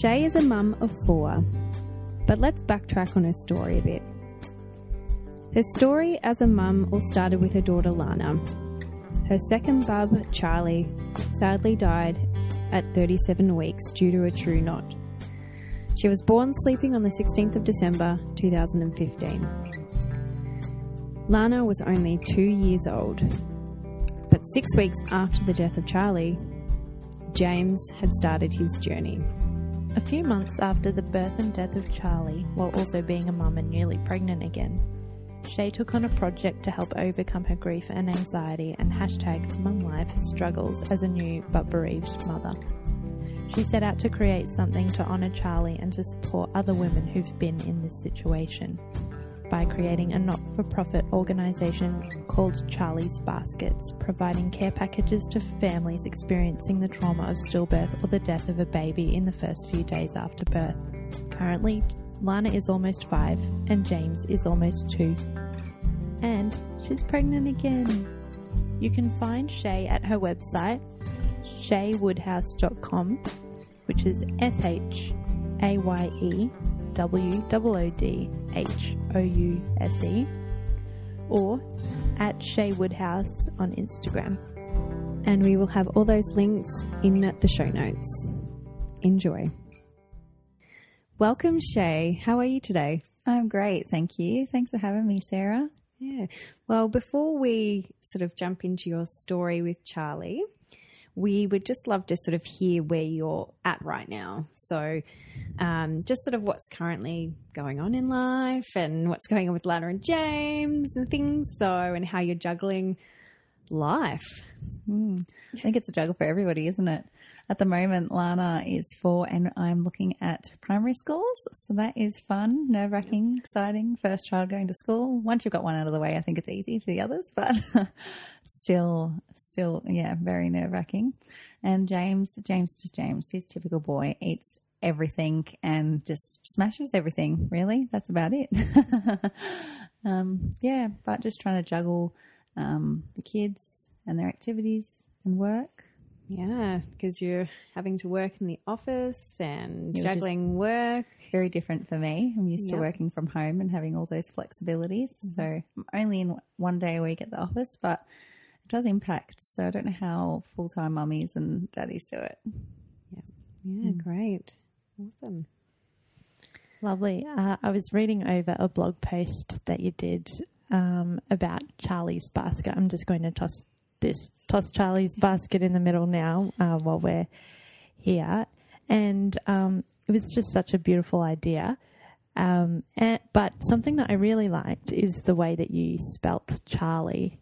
Shaye is a mum of four, but let's backtrack on her story a bit. Her story as a mum all started with her daughter Lana. Her second bub, Charlee, sadly died at 37 weeks due to a true knot. She was born sleeping on the 16th of December 2015. Lana was only two years old, but six weeks after the death of Charlee, James had started his journey. A few months after the birth and death of Charlee, while also being a mum and newly pregnant again, Shaye took on a project to help overcome her grief and anxiety and hashtag mumlife struggles as a new but bereaved mother. She set out to create something to honour Charlee and to support other women who've been in this situation by creating a not for profit organisation called Charlee's Baskets, providing care packages to families experiencing the trauma of stillbirth or the death of a baby in the first few days after birth. Currently, Lana is almost five and James is almost two. And she's pregnant again. You can find Shaye at her website, shayewoodhouse.com, which is S H A Y E W O O D H O U S E, or at Shaye Woodhouse on Instagram. And we will have all those links in the show notes. Enjoy. Welcome, Shaye. How are you today? I'm great, thank you. Thanks for having me, Sarah. Yeah. Well, before we sort of jump into your story with Charlee, we would just love to sort of hear where you're at right now. So, um, just sort of what's currently going on in life and what's going on with Lana and James and things. So, and how you're juggling life. Mm. I think it's a juggle for everybody, isn't it? At the moment, Lana is four, and I'm looking at primary schools. So that is fun, nerve wracking, exciting. First child going to school. Once you've got one out of the way, I think it's easy for the others, but still, still, yeah, very nerve wracking. And James, James, just James, he's typical boy, eats everything and just smashes everything. Really, that's about it. um, yeah, but just trying to juggle um, the kids and their activities and work. Yeah, because you're having to work in the office and Yeah, which juggling work. Very different for me. I'm used Yep. to working from home and having all those flexibilities. So I'm only in one day a week at the office, but it does impact. So I don't know how full time mummies and daddies do it. Yeah, Yeah, great. Awesome. Lovely. Uh, I was reading over a blog post that you did um, about Charlee's basket. I'm just going to toss this, toss Charlee's basket in the middle now uh, while we're here, and um, it was just such a beautiful idea. Um, and, but something that I really liked is the way that you spelt Charlee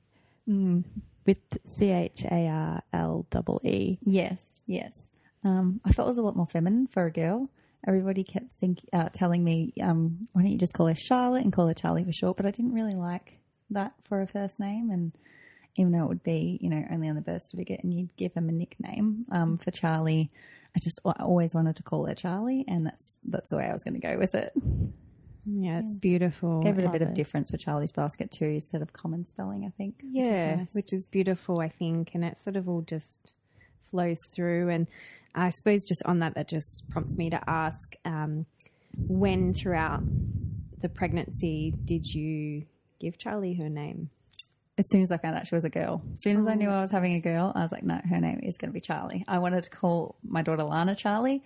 with C H A R L E E. Yes, yes. Um, I thought it was a lot more feminine for a girl. Everybody kept think, uh, telling me, um, why don't you just call her Charlotte and call her Charlie for short? But I didn't really like that for a first name. And even though it would be, you know, only on the birth certificate and you'd give him a nickname um, for Charlie, I just I always wanted to call her Charlee. And that's, that's the way I was going to go with it. Yeah, it's beautiful. Gave it a bit of it. difference for Charlee's basket too, instead of common spelling, I think. which is Yeah, nice. which is beautiful, I think, and it sort of all just flows through. And I suppose just on that, that just prompts me to ask um, when throughout the pregnancy did you give Charlee her name? As soon as I found out she was a girl, as soon as I knew I was having a girl, I was like, no, her name is going to be Charlee. I wanted to call my daughter Lana Charlie,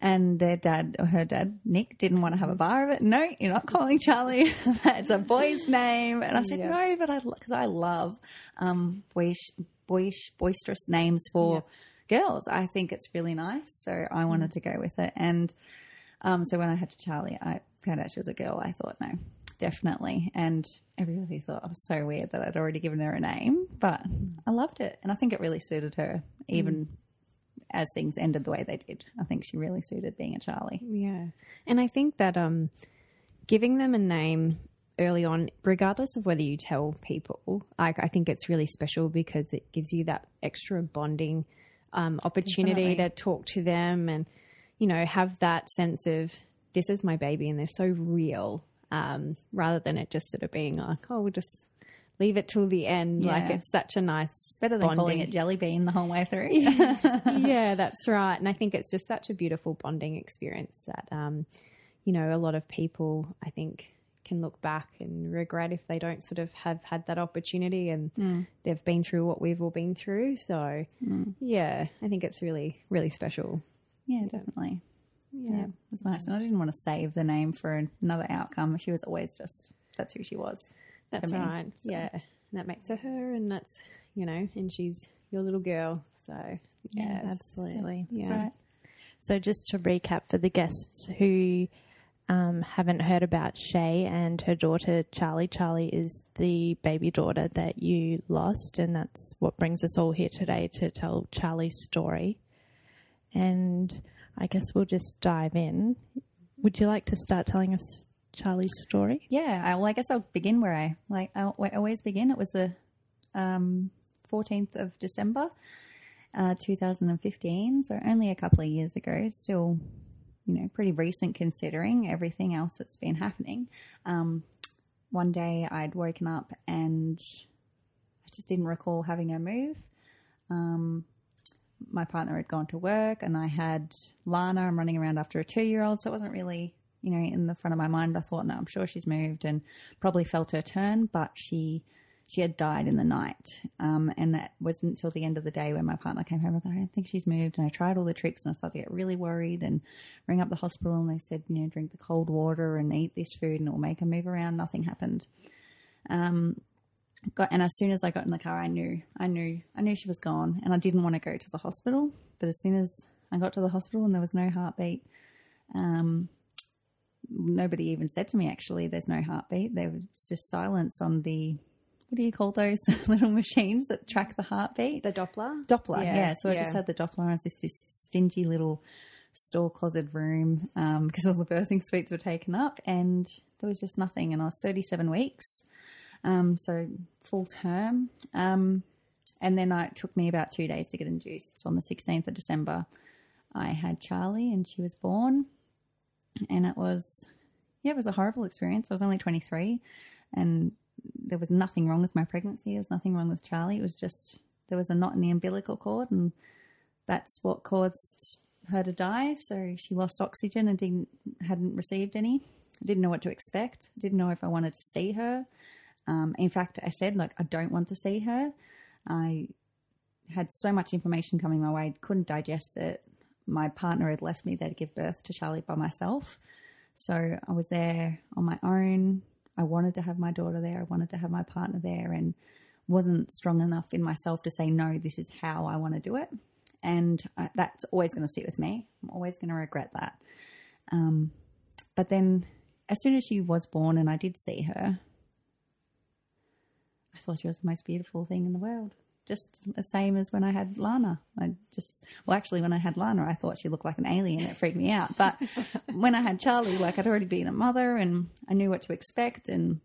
and their dad or her dad Nick didn't want to have a bar of it. No, you're not calling Charlie. That's a boy's name. And I said Yeah. no, but I because I love um, boyish, boyish, boisterous names for girls. I think it's really nice, so I wanted to go with it. And um, so when I had to Charlee, I found out she was a girl. I thought no, definitely. And everybody thought I was so weird that I'd already given her a name, but I loved it, and I think it really suited her, even as things ended the way they did. I think she really suited being a Charlee. Yeah. And I think that um, giving them a name early on, regardless of whether you tell people, like I think it's really special because it gives you that extra bonding um, opportunity Definitely. to talk to them and, you know, have that sense of this is my baby and they're so real um, rather than it just sort of being like, oh, we'll just leave it till the end. Like it's such a nice Better than calling bonding- it jelly bean the whole way through. yeah, that's right. And I think it's just such a beautiful bonding experience that, um, you know, a lot of people, I think, can look back and regret if they don't sort of have had that opportunity and they've been through what we've all been through. So, yeah, I think it's really, really special. Yeah, definitely. Yeah. it's nice. And I didn't want to save the name for another outcome. She was always just, that's who she was. That's me, right. Yeah. And that makes her her, and that's, you know, and she's your little girl. So, yeah, Absolutely. That's Yeah. right. So, just to recap for the guests who um, haven't heard about Shaye and her daughter Charlee, Charlee is the baby daughter that you lost, and that's what brings us all here today to tell Charlee's story. And I guess we'll just dive in. Would you like to start telling us Charlee's story? Yeah, I, well, I guess I'll begin where I like. I, always begin. It was the um, 14th of December, uh, 2015. So only a couple of years ago. Still, you know, pretty recent considering everything else that's been happening. Um, one day I'd woken up and I just didn't recall having a move. Um, my partner had gone to work and I had Lana. I'm running around after a two year old. So it wasn't really, you know, in the front of my mind. I thought, no, I'm sure she's moved and probably felt her turn, but she, she had died in the night. Um, and that wasn't until the end of the day when my partner came home. I thought, I don't think she's moved. And I tried all the tricks and I started to get really worried and ring up the hospital and they said, you know, drink the cold water and eat this food and it will make her move around. Nothing happened. Um, got and as soon as I got in the car, I knew, I knew, I knew she was gone, and I didn't want to go to the hospital. But as soon as I got to the hospital and there was no heartbeat, um, nobody even said to me actually, "There's no heartbeat." There was just silence on the what do you call those little machines that track the heartbeat? The Doppler? Doppler, yeah. Yeah, So I just had the Doppler as this, this stingy little store closet room because all the birthing suites were taken up, and there was just nothing. And I was 37 weeks, um, so full term. Um, and then I, it took me about two days to get induced. So on the 16th of December, I had Charlee, and she was born, and it was yeah, it was a horrible experience. I was only 23, and there was nothing wrong with my pregnancy. There was nothing wrong with Charlee. It was just there was a knot in the umbilical cord, and that's what caused her to die. So she lost oxygen and didn't hadn't received any. Didn't know what to expect. Didn't know if I wanted to see her. Um, in fact, I said like I don't want to see her. I had so much information coming my way, couldn't digest it. My partner had left me there to give birth to Charlie by myself. So I was there on my own. I wanted to have my daughter there. I wanted to have my partner there and wasn't strong enough in myself to say, no, this is how I want to do it. And I, that's always going to sit with me. I'm always going to regret that. Um, but then as soon as she was born and I did see her, I thought she was the most beautiful thing in the world. Just the same as when I had Lana. I just, well, actually, when I had Lana, I thought she looked like an alien. It freaked me out. But when I had Charlee, like I'd already been a mother and I knew what to expect. And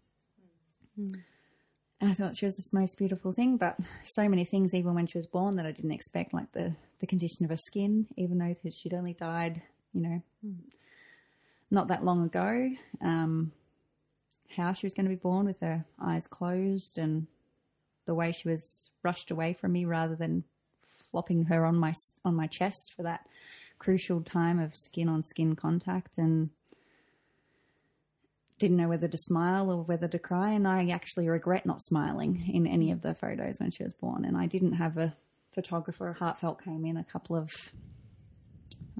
I thought she was the most beautiful thing. But so many things, even when she was born, that I didn't expect, like the, the condition of her skin, even though she'd only died, you know, not that long ago. Um, how she was going to be born with her eyes closed and the way she was rushed away from me rather than flopping her on my on my chest for that crucial time of skin on skin contact and didn't know whether to smile or whether to cry. And I actually regret not smiling in any of the photos when she was born. And I didn't have a photographer A heartfelt came in a couple of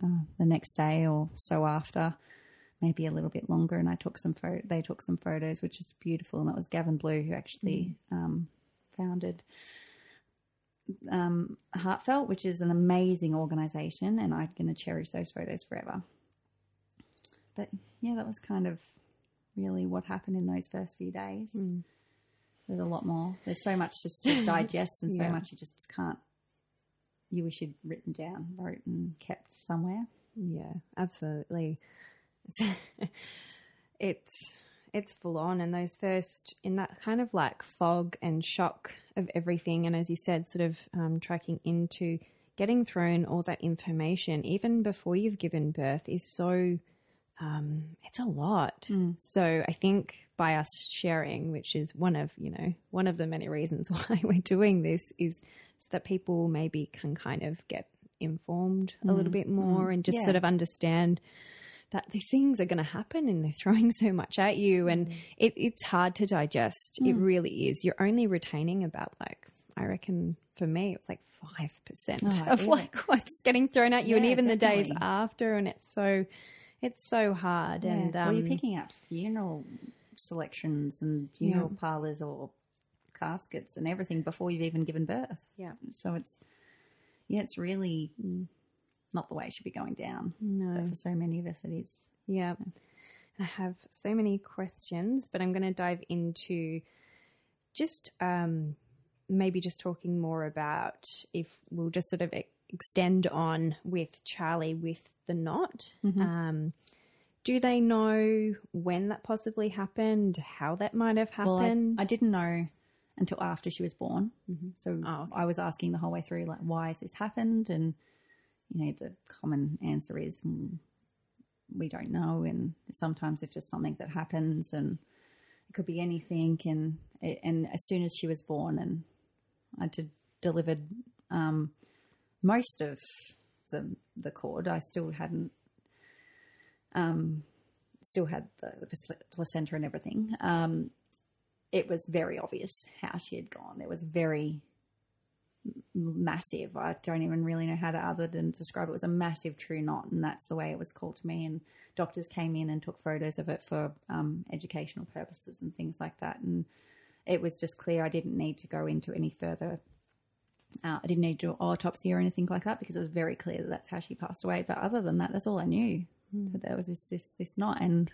uh, the next day or so after maybe a little bit longer and I took some photo they took some photos which is beautiful and that was Gavin Blue who actually um, founded um, Heartfelt which is an amazing organization and I'm going to cherish those photos forever. But yeah that was kind of really what happened in those first few days. There's a lot more. There's so much just to digest and so Yeah. much you just can't you wish you'd written down wrote and kept somewhere. Yeah, absolutely. It's it's it's full on, and those first in that kind of like fog and shock of everything, and as you said, sort of um, tracking into getting thrown all that information even before you've given birth is so um, it's a lot. So I think by us sharing, which is one of you know one of the many reasons why we're doing this, is so that people maybe can kind of get informed a little bit more and just Yeah. sort of understand that these things are going to happen and they're throwing so much at you and mm-hmm. it, it's hard to digest. It mm. really is. You're only retaining about like i reckon for me it was like 5% Oh, of like what's getting thrown at you and Yeah, even the days after and it's so it's so hard and well, um, you're picking up funeral selections and funeral parlors or caskets and everything before you've even given birth. Yeah. So it's yeah, it's really mm. Not the way it should be going down. No. But for so many of us, it is. Yeah. I have so many questions, but I'm going to dive into just um, maybe just talking more about if we'll just sort of extend on with Charlee with the knot. Um, do they know when that possibly happened, how that might have Well, I, happened? I didn't know until after she was born. Mm-hmm. So Oh, I was asking the whole way through, like, why has this happened? And you know, the common answer is mm, we don't know, and sometimes it's just something that happens, and it could be anything. And and as soon as she was born, and I did, delivered um, most of the the cord, I still hadn't. Um, still had the, the placenta and everything. Um, it was very obvious how she had gone. It was very massive. I don't even really know how to other than describe it. It was a massive true knot, and that's the way it was called to me. And doctors came in and took photos of it for um, educational purposes and things like that. And it was just clear I didn't need to go into any further. Uh, I didn't need to do autopsy or anything like that because it was very clear that that's how she passed away. But other than that, that's all I knew that there was this this, this knot, and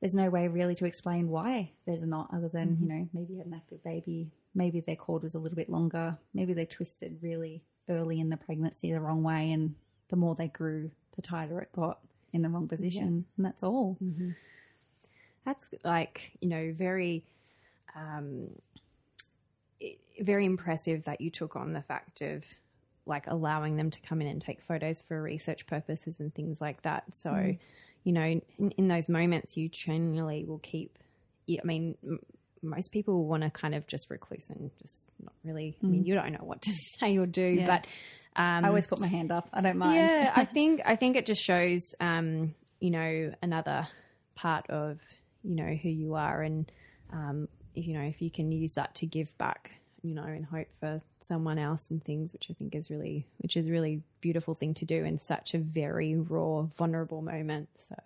there's no way really to explain why there's a knot other than you know maybe you had an active baby maybe their cord was a little bit longer maybe they twisted really early in the pregnancy the wrong way and the more they grew the tighter it got in the wrong position and that's all That's like you know very, um, very impressive that you took on the fact of like allowing them to come in and take photos for research purposes and things like that. So, you know, in, in those moments, you generally will keep. I mean, most people want to kind of just recluse and just not really. I mean, you don't know what to say or do, Yeah. but. Um, i always put my hand up i don't mind yeah, I think I think it just shows, um, you know, another part of you know who you are, and um, if, you know if you can use that to give back, you know, and hope for someone else and things, which I think is really, which is a really beautiful thing to do in such a very raw, vulnerable moment. So,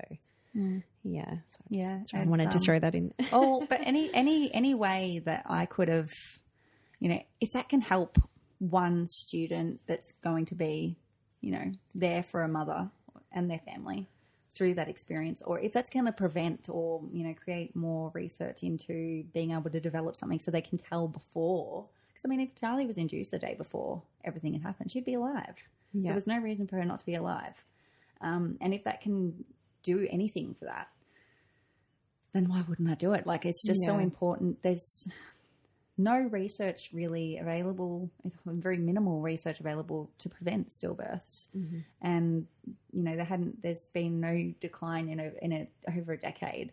yeah, so Yeah, I wanted to um, throw that in. oh, but any any any way that I could have, you know, if that can help one student that's going to be, you know, there for a mother and their family through that experience, or if that's going to prevent or you know create more research into being able to develop something so they can tell before. Because I mean, if Charlee was induced the day before everything had happened, she'd be alive. Yeah. There was no reason for her not to be alive. Um, and if that can do anything for that, then why wouldn't I do it? Like it's just so important. There's no research really available, very minimal research available to prevent stillbirths, and you know there hadn't. There's been no decline in a, in a, over a decade,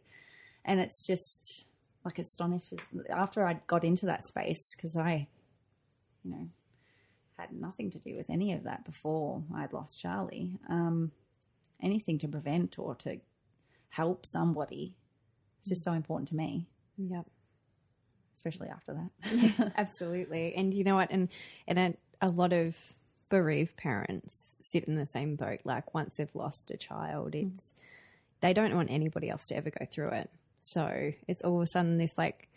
and it's just like astonishing. After I got into that space, because I, you know, had nothing to do with any of that before I'd lost Charlee. Um, anything to prevent or to help somebody is just so important to me, Yep. especially after that. Absolutely. And you know what? And and a, a lot of bereaved parents sit in the same boat. Like once they've lost a child, mm-hmm. it's they don't want anybody else to ever go through it. So it's all of a sudden this like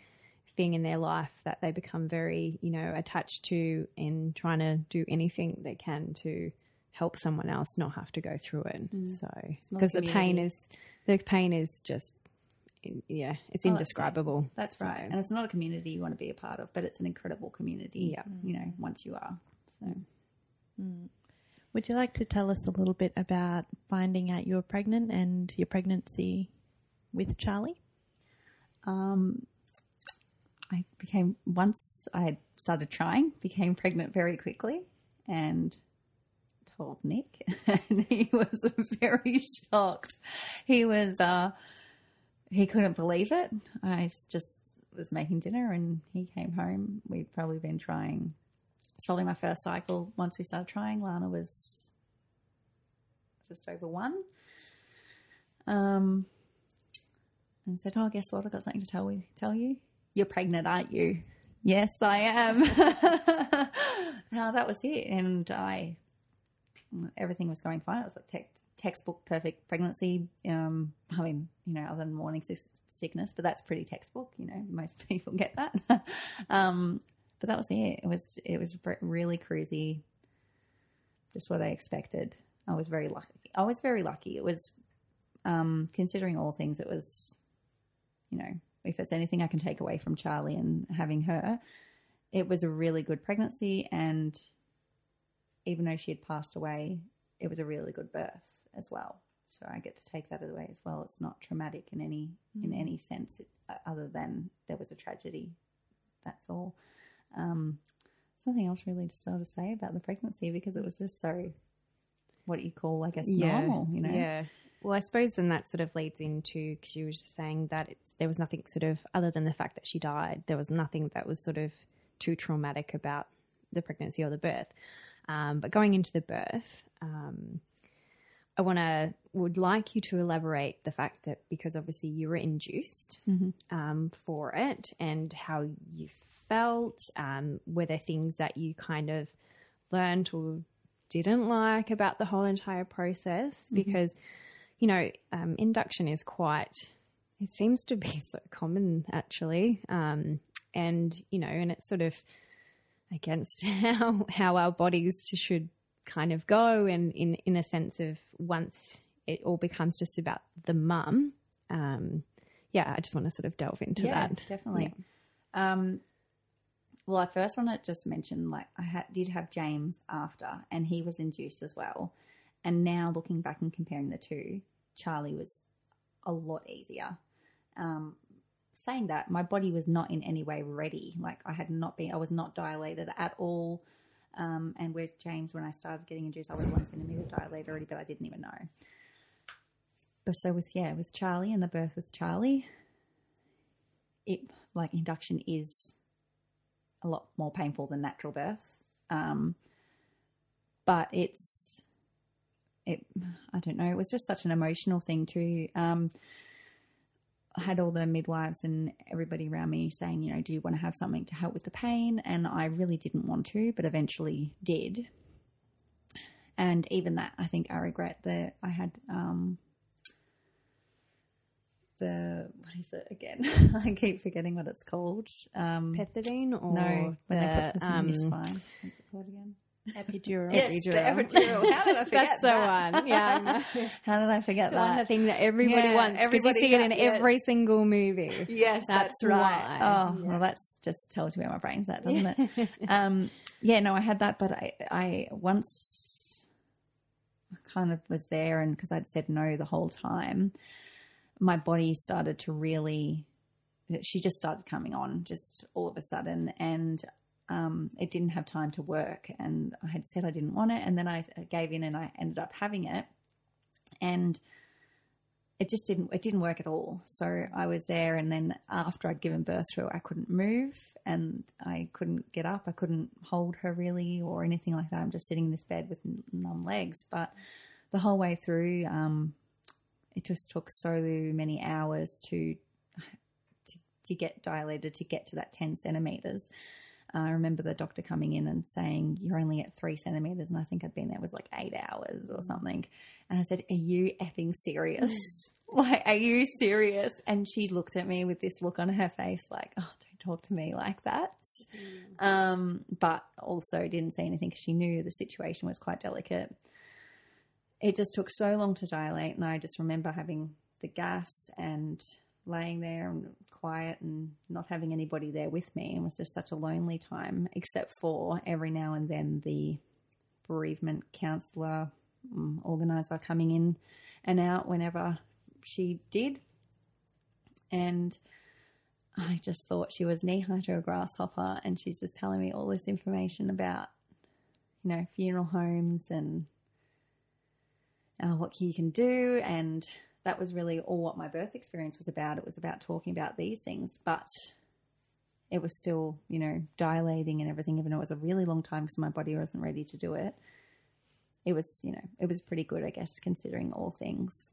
thing in their life that they become very, you know, attached to and trying to do anything they can to help someone else not have to go through it. Mm. So because the pain is the pain is just yeah, it's Oh, that's indescribable. That's right. And it's not a community you want to be a part of, but it's an incredible community, Yeah. you know, once you are. So. Mm. Mm. Would you like to tell us a little bit about finding out you were pregnant and your pregnancy with Charlee? Um, I became once I started trying, became pregnant very quickly, and told Nick, and he was very shocked. He was uh, he couldn't believe it. I just was making dinner and he came home. We'd probably been trying, it's probably my first cycle. Once we started trying, Lana was just over one. Um, and said, "Oh, guess what? I've got something to tell we tell you. You're pregnant, aren't you?" Yes, I am. now that was it, and I everything was going fine. It was like tech textbook perfect pregnancy. Um, I mean, you know, other than morning sickness, but that's pretty textbook. You know, most people get that. um, but that was it. It was it was really cruisy. Just what I expected. I was very lucky. I was very lucky. It was um, considering all things. It was, you know, if it's anything I can take away from Charlee and having her, it was a really good pregnancy and even though she had passed away, it was a really good birth as well. So I get to take that away as well. It's not traumatic in any in any sense, it, uh, other than there was a tragedy. That's all. Um, there's nothing else really to sort of say about the pregnancy because it was just so what you call, I guess, normal. You know, Yeah. Well, I suppose then that sort of leads into because you were just saying that it's, there was nothing sort of other than the fact that she died. There was nothing that was sort of too traumatic about the pregnancy or the birth. Um, but going into the birth, um, I want to would like you to elaborate the fact that because obviously you were induced um, for it and how you felt. Um, were there things that you kind of learned or didn't like about the whole entire process? Because you know, um, induction is quite. It seems to be so common actually, um, and you know, and it's sort of against how how our bodies should kind of go and in in a sense of once it all becomes just about the mum um yeah i just want to sort of delve into yeah, that definitely. Um, well, I first want to just mention, like, I had, did have James after, and he was induced as well. And now looking back and comparing the two, Charlee was a lot easier. Um, saying that, my body was not in any way ready. Like, I had not been, I was not dilated at all. Um, and with James, when I started getting induced, I was one centimeter dilated already, but I didn't even know. But so with yeah, with Charlee and the birth with Charlee, it like induction is a lot more painful than natural birth. Um, but it's it I don't know, it was just such an emotional thing too. Um, had all the midwives and everybody around me saying, you know, do you want to have something to help with the pain? And I really didn't want to, but eventually did. And even that, I think I regret that I had um, the what is it again? I keep forgetting what it's called. Um, pethidine or no, when they put the thing in your um, spine. What's it called again? Epidural. Yes, the epidural. How did I forget that's the one yeah How did I forget the one the thing that everybody Yeah, wants because you see it in got- yeah. every single movie Yes, that's, That's right. why. Oh, well, that's just tells you where my brain's at, doesn't it? um, yeah, no, I had that, but I, I once kind of was there, and because I'd said no the whole time, my body started to really. She just started coming on, just all of a sudden, and um, it didn't have time to work. And I had said I didn't want it, and then I gave in, and I ended up having it, and it just didn't it didn't work at all. So I was there, and then after I'd given birth to her, I couldn't move and I couldn't get up. I couldn't hold her really or anything like that. I'm just sitting in this bed with numb legs. But the whole way through, um, it just took so many hours to to to get dilated to get to that ten centimeters. I remember the doctor coming in and saying, You're only at three centimeters. And I think I'd been there was like eight hours or mm. something. And I said, Are you effing serious? Mm. like, are you serious? And she looked at me with this look on her face, like, Oh, don't talk to me like that. Mm. Um, but also didn't say anything because she knew the situation was quite delicate. It just took so long to dilate. And I just remember having the gas and laying there and quiet and not having anybody there with me. It was just such a lonely time, except for every now and then the bereavement counselor, um, organizer coming in and out whenever she did. And I just thought she was knee high to a grasshopper, and she's just telling me all this information about, you know, funeral homes and uh, what you can do and that was really all what my birth experience was about. It was about talking about these things, but it was still, you know, dilating and everything, even though it was a really long time because my body wasn't ready to do it. It was, you know, it was pretty good, I guess, considering all things.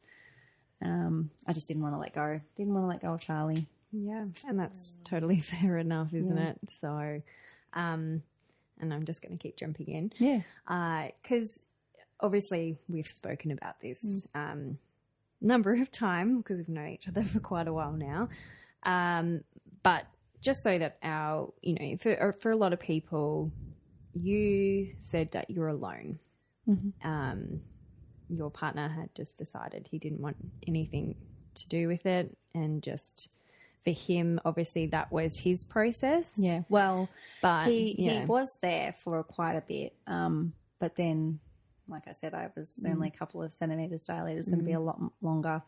Um, I just didn't want to let go. Didn't want to let go of Charlee. Yeah, and that's totally fair enough, isn't it? So, um, and I'm just going to keep jumping in. Yeah. because obviously we've spoken about this um, number of times because we've known each other for quite a while now. Um, but just so that our, you know, for for a lot of people, you said that you're alone. Um, your partner had just decided he didn't want anything to do with it, and just for him, obviously that was his process. Yeah. Well, But he yeah. he was there for quite a bit, um, but then, like I said, I was mm. only a couple of centimeters dilated. It was going to be a mm. lot longer,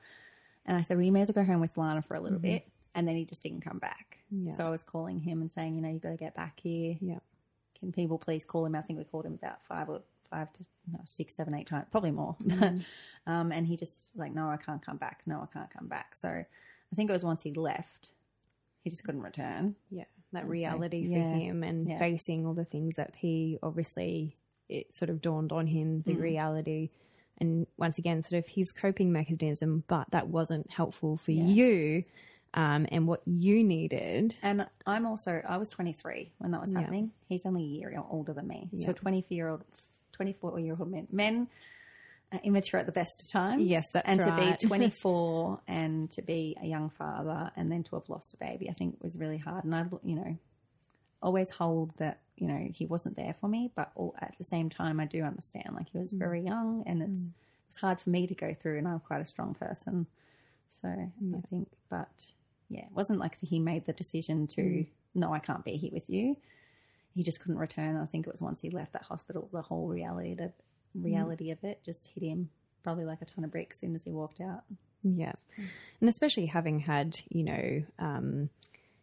and I said, "Well, you may as well go home with Lana for a little mm-hmm. bit." And then he just didn't come back. Yeah. So I was calling him and saying, "You know, you've got to get back here. Yeah. Can people please call him?" I think we called him about five or five to no, six, seven, eight times, probably more. Mm-hmm. um, and he just like, "No, I can't come back. No, I can't come back." So I think it was once he left, he just couldn't return. yeah, that reality for yeah, him and yeah. facing all the things that he obviously it sort of dawned on him the reality and once again sort of his coping mechanism but that wasn't helpful for you um, and what you needed And I'm also I was 23 when that was happening. He's only a year older than me. So 24 year old 24 year old men men are immature at the best of times. Yes, that's and right. to be 24 and to be a young father and then to have lost a baby, I think was really hard. And I, you know, always hold that you know he wasn't there for me, but all, at the same time, I do understand. Like he was Mm. very young, and it's it's hard for me to go through, and I'm quite a strong person. So I think, but yeah, it wasn't like he made the decision to Mm. no, I can't be here with you. He just couldn't return. I think it was once he left that hospital, the whole reality of reality of it just hit him probably like a ton of bricks as soon as he walked out. yeah and especially having had you know um,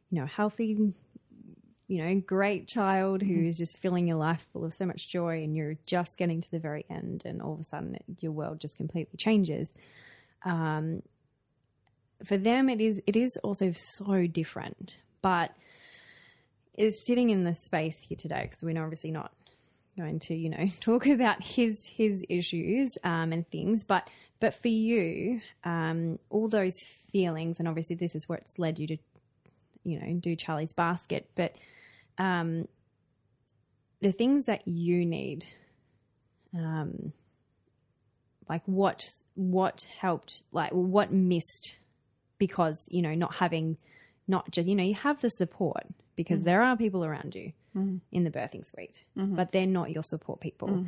you know healthy you know great child who's just filling your life full of so much joy and you're just getting to the very end and all of a sudden it, your world just completely changes. Um, for them it is it is also so different but is sitting in the space here today because we're obviously not going to you know talk about his his issues um, and things but but for you um, all those feelings and obviously this is what's led you to you know do charlee's basket but um, the things that you need um, like what what helped like what missed because you know not having not just you know you have the support because there are people around you in the birthing suite but they're not your support people.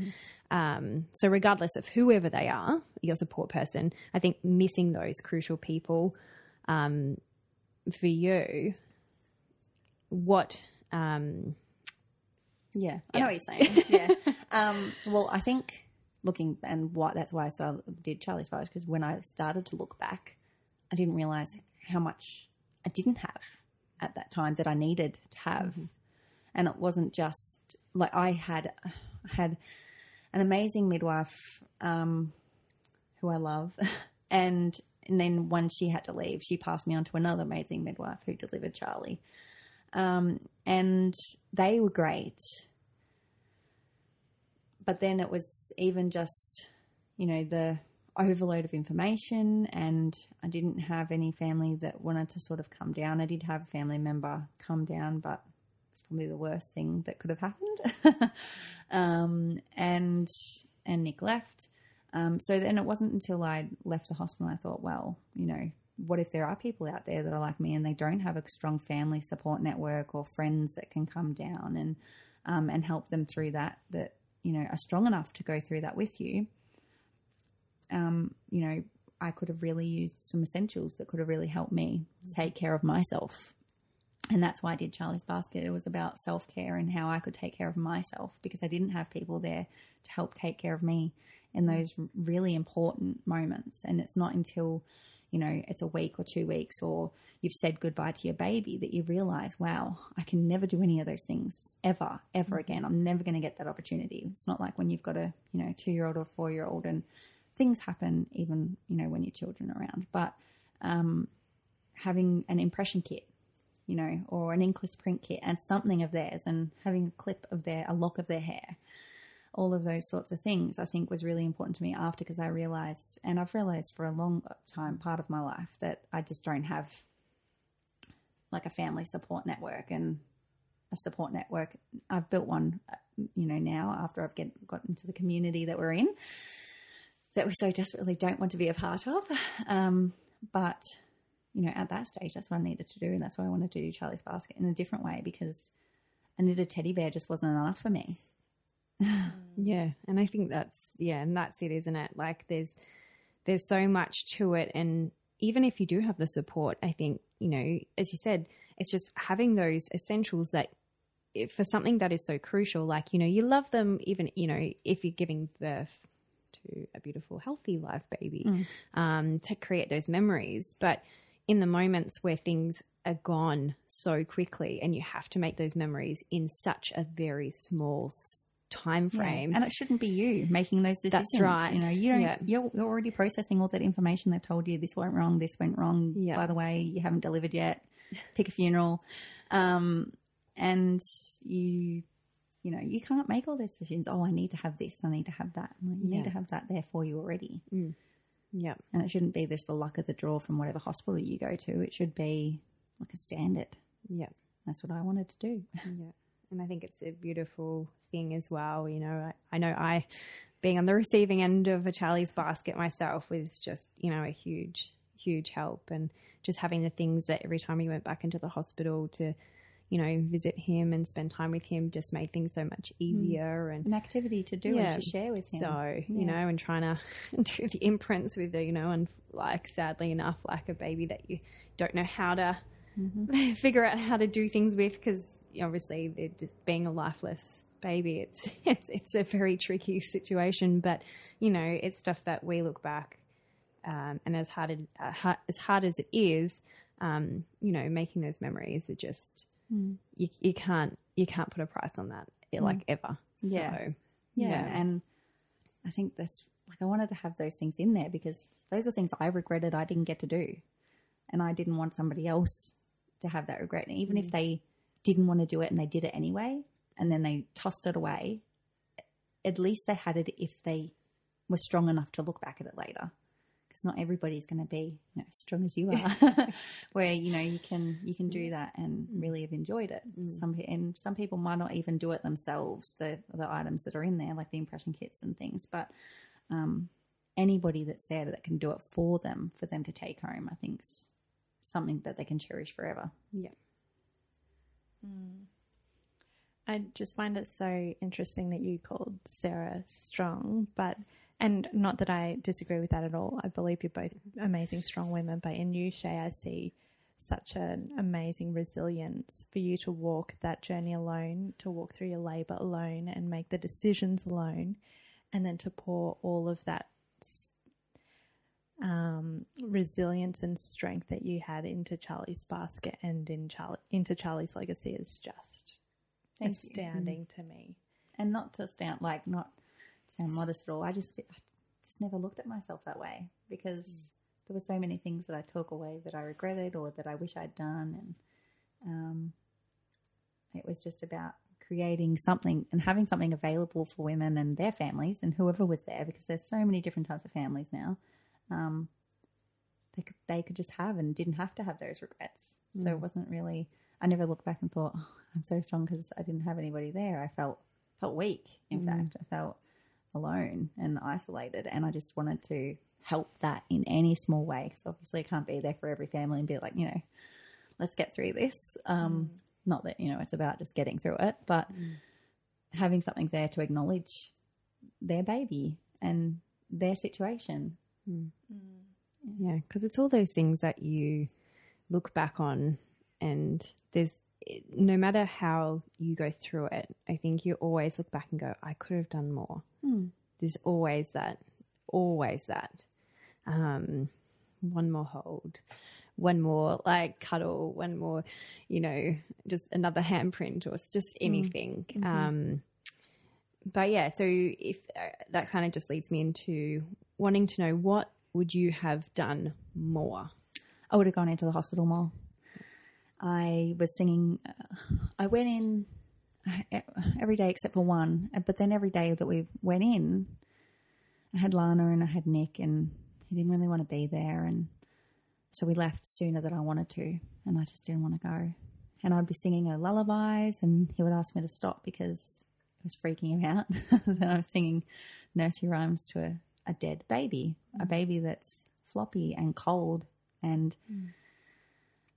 Um, so regardless of whoever they are your support person i think missing those crucial people um, for you what um, Yeah, I know what you're saying. yeah. Um, well, I think looking and what that's why I started, did Charlee's Fires because when I started to look back, I didn't realize how much I didn't have at that time that I needed to have, and it wasn't just like I had had an amazing midwife um, who I love, and and then when she had to leave, she passed me on to another amazing midwife who delivered Charlee um, and they were great. But then it was even just, you know, the overload of information, and I didn't have any family that wanted to sort of come down. I did have a family member come down, but it's probably the worst thing that could have happened. um, and and Nick left. Um, so then it wasn't until I left the hospital I thought, well, you know, what if there are people out there that are like me and they don't have a strong family support network or friends that can come down and um, and help them through that that you know are strong enough to go through that with you. Um, you know, I could have really used some essentials that could have really helped me take care of myself. And that's why I did Charlee's Basket. It was about self care and how I could take care of myself because I didn't have people there to help take care of me in those really important moments. And it's not until, you know, it's a week or two weeks or you've said goodbye to your baby that you realize, wow, I can never do any of those things ever, ever again. I'm never going to get that opportunity. It's not like when you've got a, you know, two year old or four year old and things happen even, you know, when your children are around. But um, having an impression kit, you know, or an inkless print kit and something of theirs and having a clip of their, a lock of their hair, all of those sorts of things, I think was really important to me after because I realized, and I've realized for a long time, part of my life, that I just don't have like a family support network and a support network. I've built one, uh, you know, now after I've get, got into the community that we're in that we so desperately don't want to be a part of. Um, but, you know, at that stage, that's what I needed to do. And that's why I wanted to do Charlee's Basket in a different way because a knitted teddy bear just wasn't enough for me. Yeah, and I think that's yeah, and that's it, isn't it? Like there's there's so much to it, and even if you do have the support, I think you know, as you said, it's just having those essentials that if- for something that is so crucial. Like you know, you love them, even you know, if you're giving birth to a beautiful, healthy live baby, um, to create those memories, but in the moments where things are gone so quickly and you have to make those memories in such a very small time frame And it shouldn't be you making those decisions. That's right. You know, you don't, Yeah. you're, you're already processing all that information they've told you. This went wrong. This went wrong. Yeah. By the way, you haven't delivered yet. Pick a funeral. Um, and you, you know, you can't make all those decisions. Oh, I need to have this. I need to have that. Like, you Yeah. need to have that there for you already. yeah And it shouldn't be this the luck of the draw from whatever hospital you go to. It should be like a standard. yeah That's what I wanted to do. Yeah. And I think it's a beautiful thing as well. You know, I, I know I, being on the receiving end of a Charlee's basket myself was just, you know, a huge, huge help. And just having the things that every time we went back into the hospital to, you know, visit him and spend time with him just made things so much hmm. easier. And An activity to do and to share with him. so, you know, and trying to do the imprints with the, you know, and like sadly enough, like a baby that you don't know how to mm-hmm. figure out how to do things with because obviously they're just being a lifeless baby. It's, it's, it's a very tricky situation, but you know, it's stuff that we look back um, and as hard, as, uh, hard, as hard as it is, um, you know, making those memories are just, you, you can't, you can't put a price on that like ever. Yeah. So, Yeah, and I think that's like I wanted to have those things in there because those were things I regretted I didn't get to do, and I didn't want somebody else to have that regret. And even if they didn't want to do it and they did it anyway, and then they tossed it away, at least they had it if they were strong enough to look back at it later. Because not everybody's going to be you know, as strong as you are, where you know you can you can do mm. that and mm. really have enjoyed it. Mm. Some and some people might not even do it themselves. The the items that are in there, like the impression kits and things, but um, anybody that's there that can do it for them, for them to take home, I think's something that they can cherish forever. yeah. Mm. I just find it so interesting that you called Sarah strong, but and not that I disagree with that at all. I believe you're both amazing, strong women, but in you, Shaye, I see such an amazing resilience for you to walk that journey alone, to walk through your labor alone and make the decisions alone, and then to pour all of that um, resilience and strength that you had into Charlee's basket and in Charlee into Charlee's legacy is just Thank you. astounding to me. and not to sound like not sound modest at all. I just I just never looked at myself that way because there were so many things that I took away that I regretted or that I wish I'd done, and um, it was just about creating something and having something available for women and their families and whoever was there because there's so many different types of families now. Um, they could, they could just have and didn't have to have those regrets. So it wasn't really. I never looked back and thought, oh, I'm so strong because I didn't have anybody there. I felt felt weak. In fact, I felt alone and isolated, and I just wanted to help that in any small way. Because obviously, I can't be there for every family and be like, you know, let's get through this. Um, Not that you know it's about just getting through it, but having something there to acknowledge their baby and their situation. Yeah, because it's all those things that you look back on, and there's no matter how you go through it, I think you always look back and go, I could have done more. There's always that, always that. Um, one more hold, one more like cuddle, one more, you know, just another handprint or it's just anything. Um, but yeah, so if uh, that kind of just leads me into wanting to know what would you have done more? I would have gone into the hospital more. I was singing. Uh, I went in uh, every day except for one, uh, but then every day that we went in, I had Lana and I had Nick, and he didn't really want to be there, and so we left sooner than I wanted to, and I just didn't want to go. And I'd be singing her lullabies, and he would ask me to stop because it was freaking him out. then I was singing nursery rhymes to a, a dead baby, mm. a baby that's floppy and cold and mm.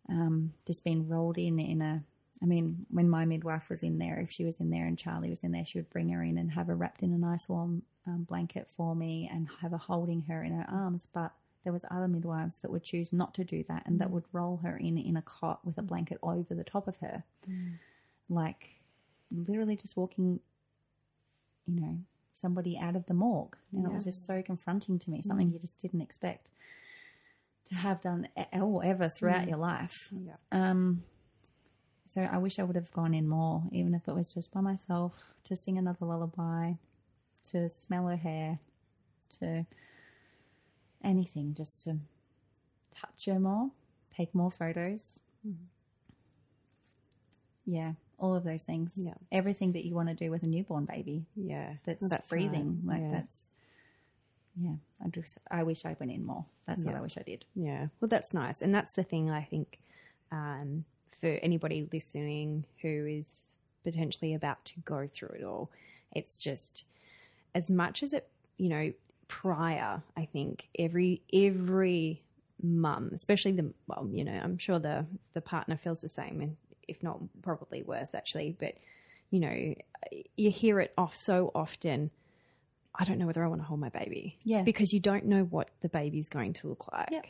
um, just been rolled in in a. I mean, when my midwife was in there, if she was in there and Charlee was in there, she would bring her in and have her wrapped in a nice warm um, blanket for me and have her holding her in her arms. But there was other midwives that would choose not to do that and mm. that would roll her in in a cot with a blanket over the top of her, mm. like literally just walking, you know, somebody out of the morgue, and yeah. it was just so confronting to me, something mm. you just didn't expect to have done or ever throughout mm. your life. Yeah. Um, so I wish I would have gone in more, even if it was just by myself, to sing another lullaby, to smell her hair, to anything, just to touch her more, take more photos. Mm. Yeah, all of those things. Yeah. Everything that you want to do with a newborn baby. Yeah. That's, well, that's breathing. Right. Like yeah. that's yeah, I just I wish I went in more. That's yeah. what I wish I did. Yeah, well, that's nice, and that's the thing I think um, for anybody listening who is potentially about to go through it all. It's just as much as it, you know, prior. I think every every mum, especially the well, you know, I'm sure the the partner feels the same, and if not, probably worse actually. But you know, you hear it off so often I don't know whether I want to hold my baby. Yeah. Because you don't know what the baby's going to look like. Yep.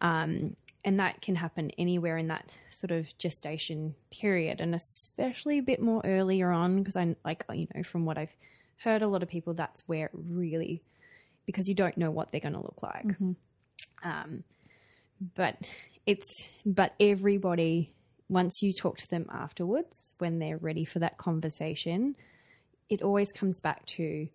Um, and that can happen anywhere in that sort of gestation period, and especially a bit more earlier on, because I like you know from what I've heard, a lot of people that's where it really because you don't know what they're going to look like. Mm-hmm. Um, but it's but everybody once you talk to them afterwards when they're ready for that conversation, it always comes back to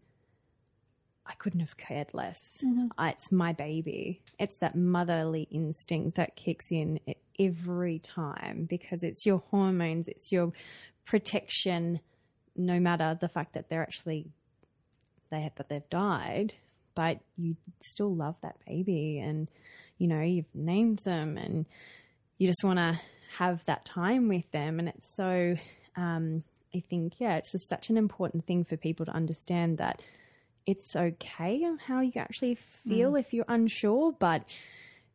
I couldn't have cared less. Mm-hmm. it's my baby. It's that motherly instinct that kicks in every time because it's your hormones, it's your protection, no matter the fact that they're actually they have, that they've died, but you still love that baby, and you know you've named them, and you just want to have that time with them, and it's so. Um, I think yeah, it's just such an important thing for people to understand that it's okay how you actually feel mm. if you're unsure, but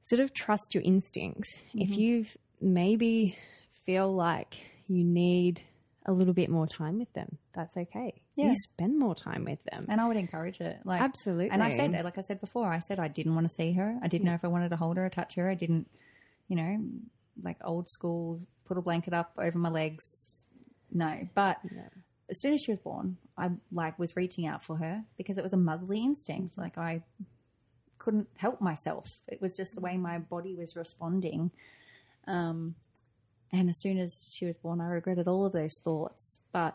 sort of trust your instincts. Mm-hmm. If you maybe feel like you need a little bit more time with them, that's okay. Yeah. You spend more time with them. And I would encourage it. Like Absolutely. And I said like I said before, I said I didn't want to see her. I didn't know if I wanted to hold her or touch her. I didn't, you know, like old school, put a blanket up over my legs. No. But as soon as she was born, I like was reaching out for her because it was a motherly instinct. Like I couldn't help myself. It was just the way my body was responding. Um, and as soon as she was born, I regretted all of those thoughts. But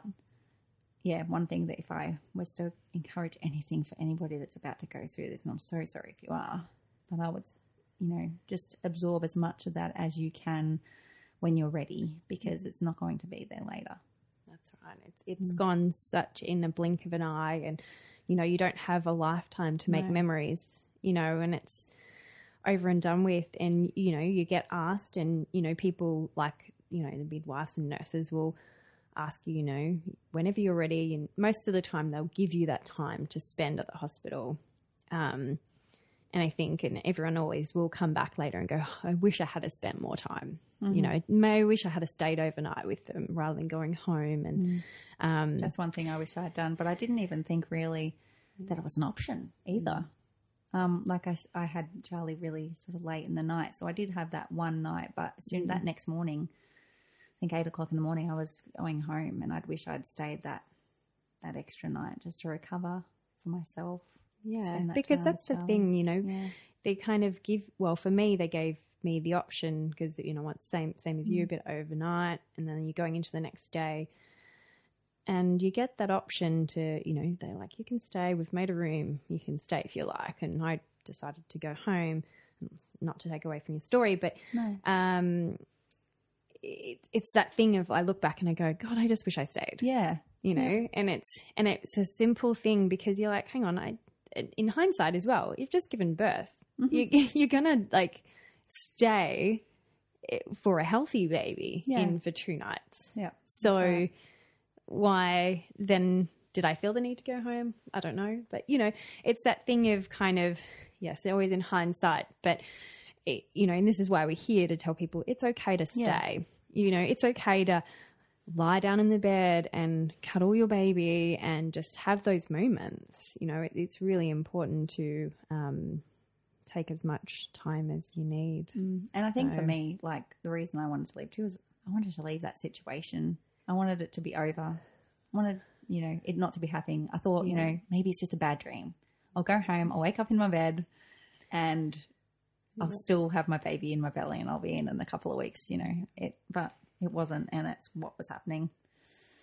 yeah, one thing that if I was to encourage anything for anybody that's about to go through this, and I'm so sorry if you are, but I would, you know, just absorb as much of that as you can when you're ready because it's not going to be there later That's right. It's it's mm. gone such in a blink of an eye, and you know you don't have a lifetime to make no. memories. You know, and it's over and done with. And you know you get asked, and you know people like you know the midwives and nurses will ask you, you know, whenever you're ready, and most of the time they'll give you that time to spend at the hospital. Um, and I think, and everyone always will come back later and go, oh, I wish I had spent more time. Mm-hmm. You know, may I wish I had stayed overnight with them rather than going home. And mm. um, that's one thing I wish I had done. But I didn't even think really that it was an option either. Mm. Um, like I, I had Charlee really sort of late in the night, so I did have that one night. But soon mm. that next morning, I think eight o'clock in the morning, I was going home, and I'd wish I'd stayed that that extra night just to recover for myself yeah, because that's the thing, you know, yeah. they kind of give. Well, for me, they gave me the option because you know what, same same as you, mm. a bit overnight, and then you're going into the next day. and you get that option to, you know, they're like, you can stay. We've made a room. You can stay if you like. And I decided to go home. Not to take away from your story, but No. um, it, it's that thing of I look back and I go, God, I just wish I stayed. Yeah. You know, and it's and it's a simple thing because you're like, hang on, I. In hindsight as well, you've just given birth. You, you're gonna like stay eh, for a healthy baby Yeah. in for two nights. Yeah. So right. why then did I feel the need to go home? I don't know. But you know, it's that thing of kind of yes, always in hindsight, but it, you know, and this is why we're here to tell people it's okay to stay. Yeah. You know, it's okay to lie down in the bed and cuddle your baby and just have those moments. You know, it, it's really important to um, take as much time as you need. And I think for me, like the reason I wanted to leave too was I wanted to leave that situation. I wanted it to be over. I wanted, you know, it not to be happening. I thought, you know, maybe it's just a bad dream. I'll go home, I'll wake up in my bed and I'll still have my baby in my belly and I'll be in in a couple of weeks, you know. It but it wasn't and it's what was happening.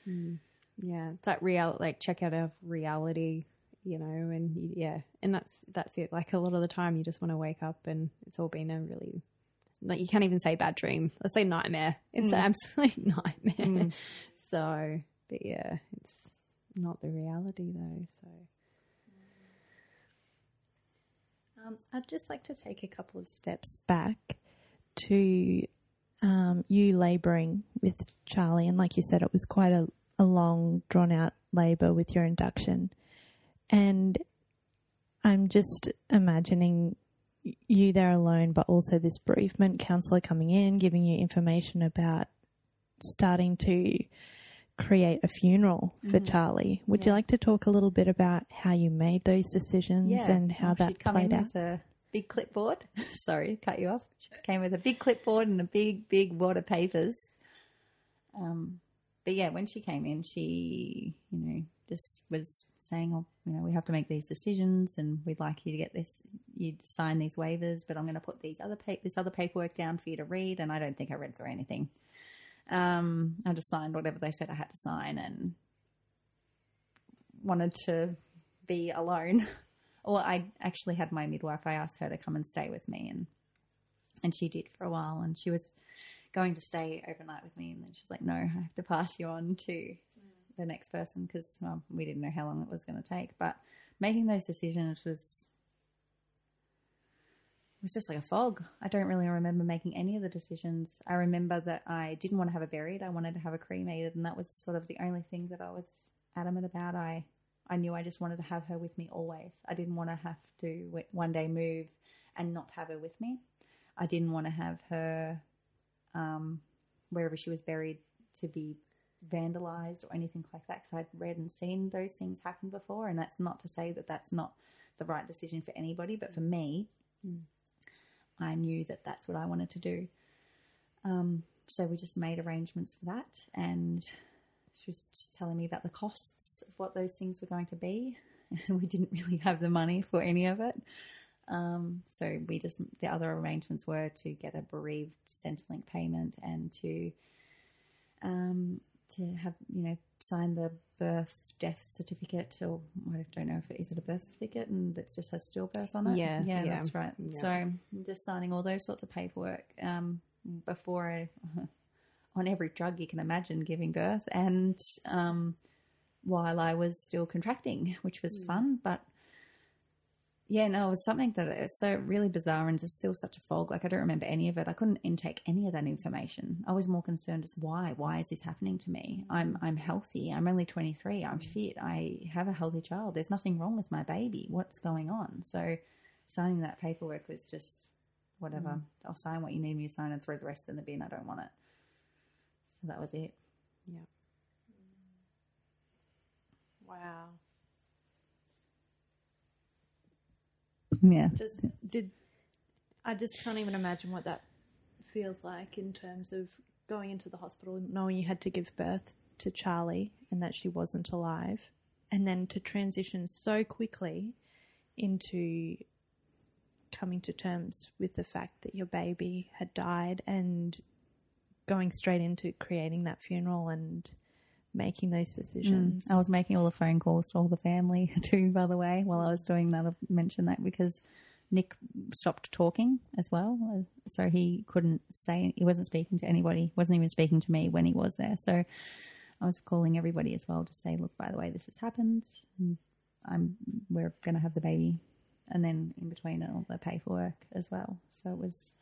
Hmm. Yeah, it's that real like check out of reality, you know, and y- yeah, and that's that's it. Like a lot of the time, you just want to wake up and it's all been a really like you can't even say bad dream. Let's say nightmare. It's hmm. an absolute nightmare. Hmm. So, but yeah, it's not the reality though. So Um, I'd just like to take a couple of steps back to um, you labouring with Charlee. And like you said, it was quite a, a long, drawn out labour with your induction. And I'm just imagining you there alone, but also this bereavement counsellor coming in, giving you information about starting to create a funeral for Charlee. Would you like to talk a little bit about how you made those decisions and how Well, that played out? a big clipboard. Sorry cut you off. Came with a big clipboard and a big, big wad of papers. Um, but yeah, when she came in, she, you know, just was saying, "Oh, you know, we have to make these decisions, and we'd like you to get this, you sign these waivers, but I'm going to put these other pa- this other paperwork down for you to read." And I don't think I read through anything. Um, I just signed whatever they said I had to sign, and wanted to be alone. Well, I actually had my midwife. I asked her to come and stay with me, and and she did for a while. And she was going to stay overnight with me, and then she's like, "No, I have to pass you on to the next person because well, we didn't know how long it was going to take." But making those decisions was was just like a fog. I don't really remember making any of the decisions. I remember that I didn't want to have her buried. I wanted to have her cremated, and that was sort of the only thing that I was adamant about. I I knew I just wanted to have her with me always. I didn't want to have to one day move and not have her with me. I didn't want to have her um, wherever she was buried to be vandalized or anything like that because I'd read and seen those things happen before. And that's not to say that that's not the right decision for anybody, but for me, I knew that that's what I wanted to do. Um, so we just made arrangements for that, and she was telling me about the costs of what those things were going to be. And we didn't really have the money for any of it. Um, so we just the other arrangements were to get a bereaved Centrelink payment and to um, to have you know sign the birth death certificate or I don't know if it is it a birth certificate and that just has stillbirth on it. Yeah, yeah, yeah. that's right. Yeah. So just signing all those sorts of paperwork um, before I on every drug you can imagine giving birth and um, while I was still contracting, which was mm. fun, but yeah, no, it was something that is so really bizarre and just still such a fog. Like I don't remember any of it. I couldn't intake any of that information. I was more concerned as why? Why is this happening to me? I'm mm. I'm healthy. I'm only 23. I'm mm. fit. I have a healthy child. There's nothing wrong with my baby. What's going on? So signing that paperwork was just whatever. I'll sign what you need me to sign and throw the rest in the bin. I don't want it. So that was it. yeah, Wow. Yeah. Just did I just can't even imagine what that feels like in terms of going into the hospital knowing you had to give birth to Charlee and that she wasn't alive and then to transition so quickly into coming to terms with the fact that your baby had died and going straight into creating that funeral and making those mm. decisions. I was making all the phone calls to all the family too, by the way, while I was doing that. I mentioned that because Nick stopped talking as well. Uh, so he couldn't say, he wasn't speaking to anybody, wasn't even speaking to me when he was there. So I was calling everybody as well to say, look, by the way, this has happened. I'm, we're going to have the baby. And then in between all the paperwork as well. So it was,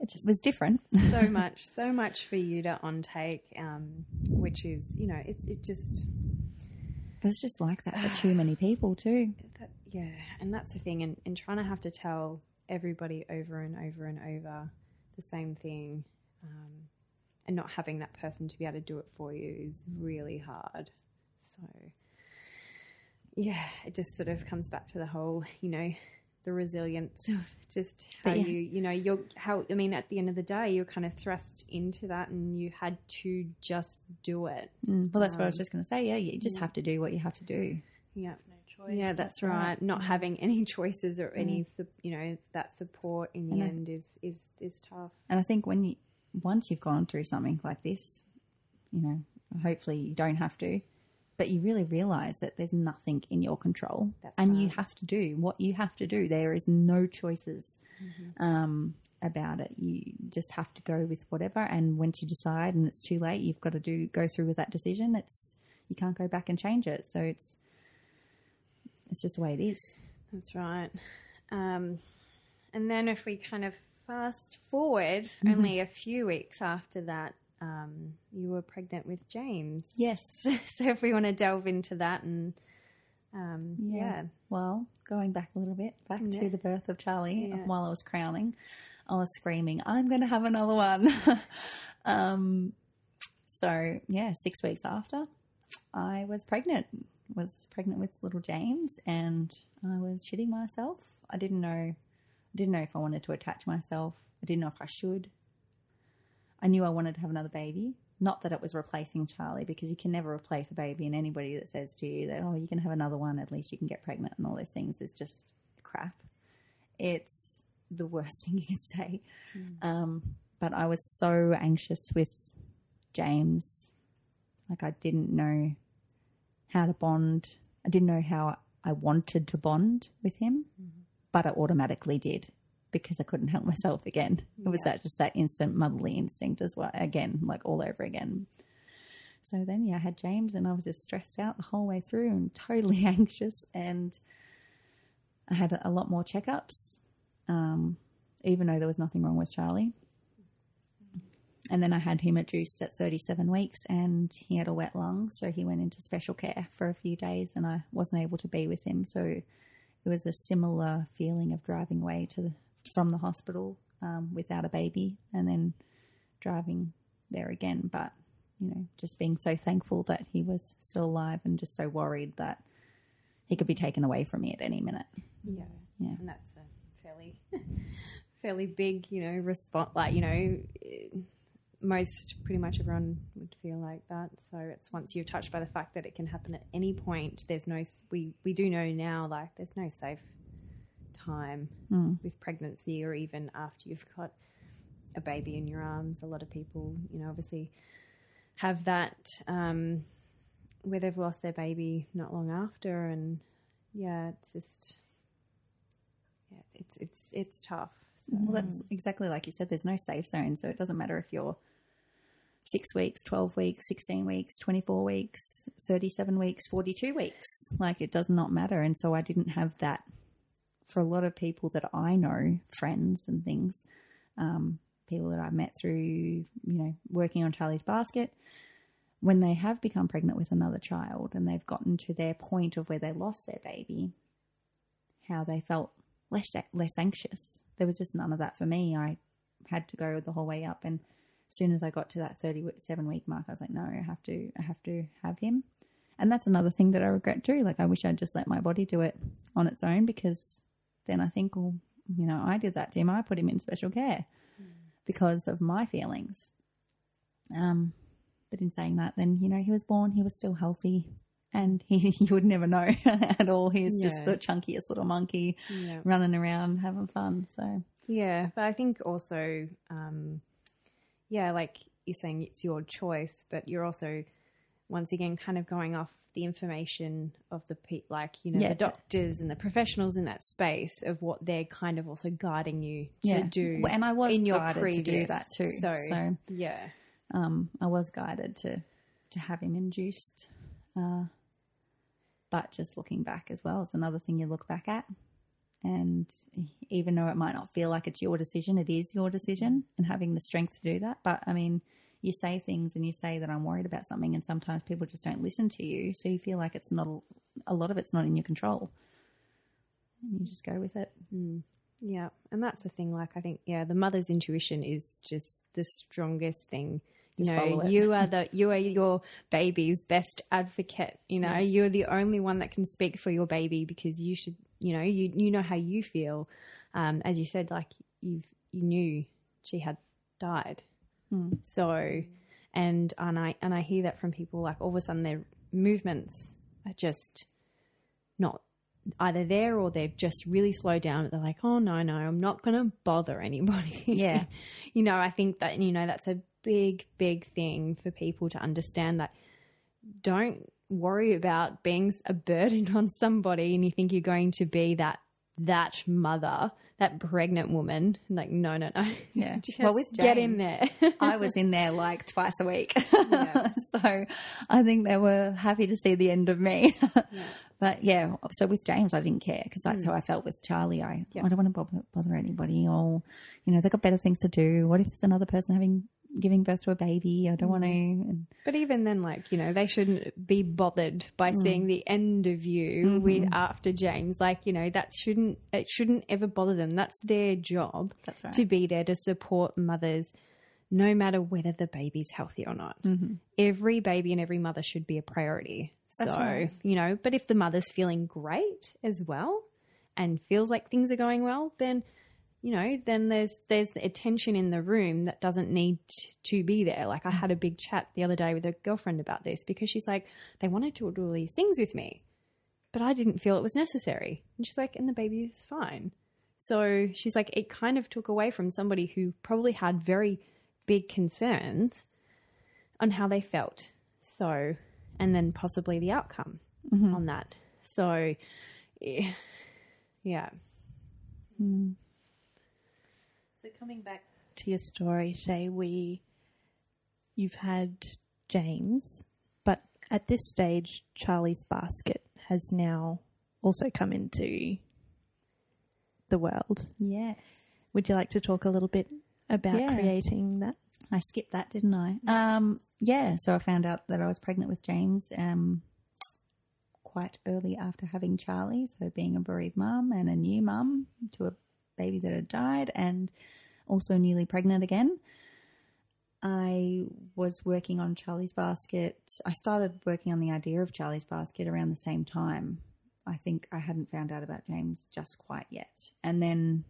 it just was different. so much, so much for you to untake, um, which is, you know, it's it just it's just like that for too many people too. that, yeah, and that's the thing, and, and trying to have to tell everybody over and over and over the same thing, um, and not having that person to be able to do it for you is really hard. So, yeah, it just sort of comes back to the whole, you know, the resilience of just how yeah. you, you know, you're how. I mean, at the end of the day, you're kind of thrust into that, and you had to just do it. Mm, well, that's what I was just going to say. Yeah, you just have to do what you have to do. Yeah. no choice. Yeah, that's right. Not having any choices or any, you know, that support in the I know. end is is is tough. And I think when you once you've gone through something like this, you know, hopefully you don't have to, but you really realize that there's nothing in your control, That's and you have to do what you have to do. There is no choices Mm-hmm. um, about it. You just have to go with whatever. And once you decide, and it's too late, you've got to do go through with that decision. It's you can't go back and change it. So it's it's just the way it is. That's right. Um, and then if we kind of fast forward, Mm-hmm. only a few weeks after that, um, you were pregnant with James. Yes. so if we want to delve into that and um, yeah. Well, going back a little bit, back Yeah. to the birth of Charlee Yeah. while I was crowning, I was screaming, I'm going to have another one. um, so, yeah, six weeks after, I was pregnant. Was pregnant with little James, and I was shitting myself. I didn't know, didn't know if I wanted to attach myself. I didn't know if I should. I knew I wanted to have another baby. Not that it was replacing Charlee, because you can never replace a baby, and anybody that says to you that, oh, you can have another one, at least you can get pregnant, and all those things is just crap. It's the worst thing you can say. Um, but I was so anxious with James. Like, I didn't know how to bond. I didn't know how I wanted to bond with him, but I automatically did because I couldn't help myself again. It was that just that instant motherly instinct as well, again, like all over again. So then, yeah, I had James and I was just stressed out the whole way through and totally anxious. And I had a lot more checkups, um, even though there was nothing wrong with Charlee. And then I had him adduced at 37 weeks and he had a wet lung. So he went into special care for a few days and I wasn't able to be with him. So it was a similar feeling of driving away to the, from the hospital um, without a baby and then driving there again. But, you know, just being so thankful that he was still alive and just so worried that he could be taken away from me at any minute. Yeah. Yeah. And that's a fairly, fairly big, you know, response. Like, you know, most, pretty much everyone would feel like that. So it's once you're touched by the fact that it can happen at any point, there's no, we, we do know now, like, there's no safe time with pregnancy or even after you've got a baby in your arms. A lot of people, you know, obviously have that um, where they've lost their baby not long after. And yeah, it's just, yeah, it's it's it's tough. So, Well, that's exactly like you said. There's no safe zone, so it doesn't matter if you're six weeks, twelve weeks, sixteen weeks, twenty-four weeks, thirty-seven weeks, forty-two weeks. Like it does not matter. And so I didn't have that for a lot of people that I know, friends and things, um, people that I've met through, you know, working on Charlee's Basket. When they have become pregnant with another child and they've gotten to their point of where they lost their baby, how they felt less less anxious. There was just none of that for me. I had to go the whole way up, and as soon as I got to that thirty-seven week mark, I was like, no, I have to, I have to have him. And that's another thing that I regret too. Like I wish I'd just let my body do it on its own because then I think, well, you know, I did that to him. I put him in special care because of my feelings. Um, but in saying that, then you know, he was born. He was still healthy. And he, you would never know at all. He's just the chunkiest little monkey yeah. running around having fun. So Yeah, but I think also, um, yeah, like you're saying it's your choice, but you're also once again, kind of going off the information of the pe- like you know Yeah, the doctors and the professionals in that space of what they're kind of also guiding you to Yeah. do. Well, and I was in your guided previous, to do that too. So, So, yeah, um, I was guided to to have him induced. Uh, but just looking back as well is another thing you look back at. And even though it might not feel like it's your decision, it is your decision, and having the strength to do that. But I mean, you say things and you say that I'm worried about something, and sometimes people just don't listen to you, so you feel like it's not a lot of it's not in your control. And you just go with it. yeah, and that's the thing. Like I think, yeah, the mother's intuition is just the strongest thing. You Just know, you are the you are your baby's best advocate. You know, you're the only one that can speak for your baby because you should. You know, you you know how you feel. Um, as you said, like you've you knew she had died. Mm. So, and and I and I hear that from people. Like all of a sudden, their movements are just not either there or they've just really slowed down. They're like, oh no, no, I'm not going to bother anybody. Yeah. you know, I think that you know that's a big, big thing for people to understand that. Don't worry about being a burden on somebody, and you think you're going to be that that mother, that pregnant woman. Like, no, no, no. Yeah. Just Well, with get in there. I was in there like twice a week. so I think they were happy to see the end of me. But yeah, so with James, I didn't care because that's mm. how I felt with Charlie. I, I don't want to bother, bother anybody or, you know, they've got better things to do. What if there's another person having, giving birth to a baby? I don't want to. And But even then, like, you know, they shouldn't be bothered by Mm. seeing the end of you Mm-hmm. with after James. Like, you know, that shouldn't it shouldn't ever bother them. That's their job That's right. to be there to support mothers no matter whether the baby's healthy or not. Every baby and every mother should be a priority. Mm-hmm. That's so, right. you know, but if the mother's feeling great as well and feels like things are going well, then you know, then there's there's a tension in the room that doesn't need to be there. Like I had a big chat the other day with a girlfriend about this because she's like, they wanted to do all these things with me, but I didn't feel it was necessary. And she's like, and the baby's fine. So she's like, it kind of took away from somebody who probably had very big concerns on how they felt. So, and then possibly the outcome on that. So, eh, yeah. So coming back to your story, Shaye, we you've had James, but at this stage, Charlee's basket has now also come into the world. yes. Would you like to talk a little bit about Yeah. creating that? I skipped that, didn't I? Um, yeah, so I found out that I was pregnant with James um, quite early after having Charlee. So being a bereaved mum and a new mum to a baby that had died and also newly pregnant again. I was working on Charlee's Basket. I started working on the idea of Charlee's Basket around the same time. I think I hadn't found out about James just quite yet. And then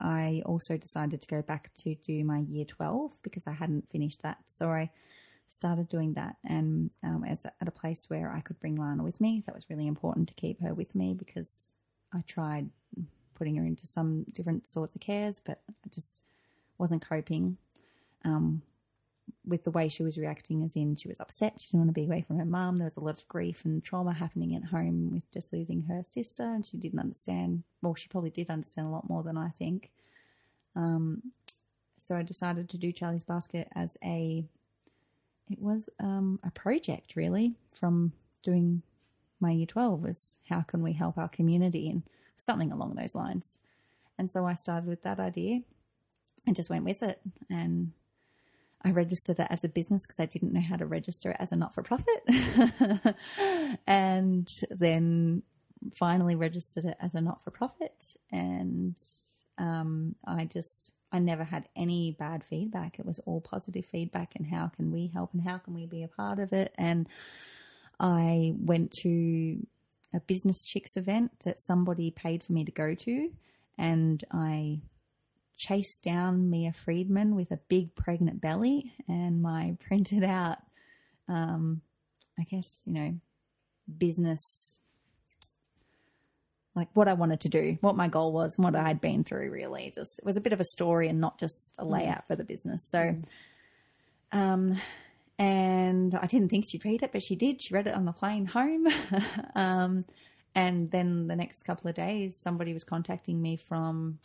I also decided to go back to do my year 12 because I hadn't finished that. So I started doing that and um, as at a place where I could bring Lana with me. That was really important to keep her with me because I tried putting her into some different sorts of cares, but I just wasn't coping um, with the way she was reacting, as in she was upset. She didn't want to be away from her mum. There was a lot of grief and trauma happening at home with just losing her sister, and she didn't understand. Well, she probably did understand a lot more than I think. Um, so I decided to do Charlee's Basket as a. It was um, a project really from doing my year 12 was how can we help our community and something along those lines. And so I started with that idea and just went with it. And I registered it as a business because I didn't know how to register it as a not for profit. and then finally registered it as a not for profit. And um, I just, I never had any bad feedback. It was all positive feedback and how can we help and how can we be a part of it. And I went to a business chicks event that somebody paid for me to go to, and I chased down Mia Freedman with a big pregnant belly, and my printed out, um, I guess you know, business. Like what I wanted to do, what my goal was, and what I had been through. Really, just it was a bit of a story and not just a layout for the business. So, um, and I didn't think she'd read it, but she did. She read it on the plane home. um, and then the next couple of days, somebody was contacting me from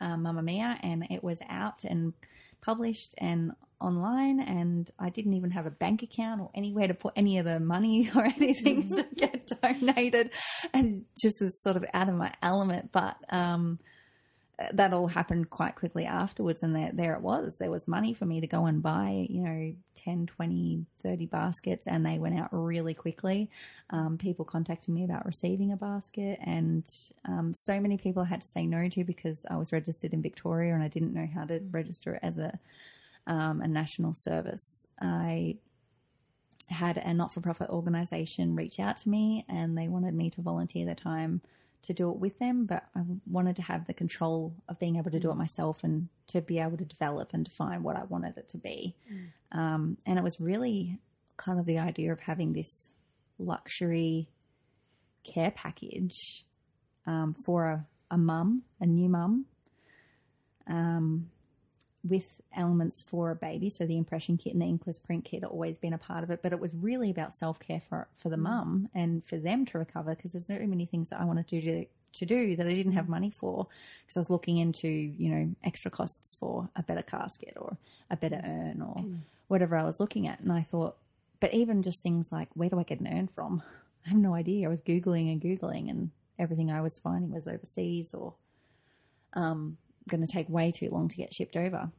uh, Mamamia, and it was out and published and online. And I didn't even have a bank account or anywhere to put any of the money or anything to get donated, and just was sort of out of my element. But um, that all happened quite quickly afterwards and there, there it was. There was money for me to go and buy you know 10 20 30 baskets and they went out really quickly. Um, people contacted me about receiving a basket and um, so many people I had to say no to because i was registered in victoria and i didn't know how to register as a, um, a national service. I had a not-for-profit organization reach out to me and they wanted me to volunteer their time to do it with them, but I wanted to have the control of being able to do it myself and to be able to develop and define what I wanted it to be. Mm. Um, and it was really kind of the idea of having this luxury care package um, for a, a mum, a new mum, um, with elements for a baby. So the impression kit and the inkless print kit have always been a part of it, but it was really about self care for for the mm. mum and for them to recover because there's so many things that I wanted to do to do that I didn't have money for because I was looking into you know extra costs for a better casket or a better urn or mm. whatever I was looking at, and I thought, but even just things like where do I get an urn from? I have no idea. I was googling and googling, and everything I was finding was overseas or um, going to take way too long to get shipped over.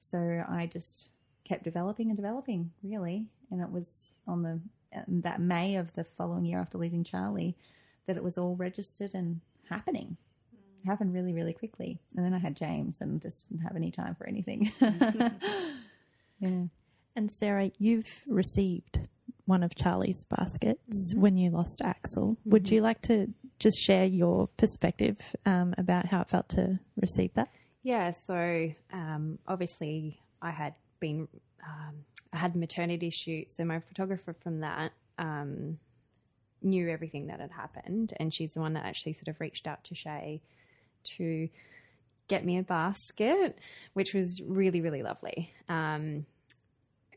So I just kept developing and developing, really. And it was on the that May of the following year after losing Charlee that it was all registered and happening. It happened really, really quickly. And then I had James and just didn't have any time for anything. yeah. And Sarah, you've received one of Charlee's baskets mm-hmm. when you lost Axel. Mm-hmm. Would you like to just share your perspective um, about how it felt to receive that? Yeah, so um, obviously I had been um, I had maternity shoot, so my photographer from that um, knew everything that had happened, and she's the one that actually sort of reached out to Shaye to get me a basket, which was really really lovely. Um,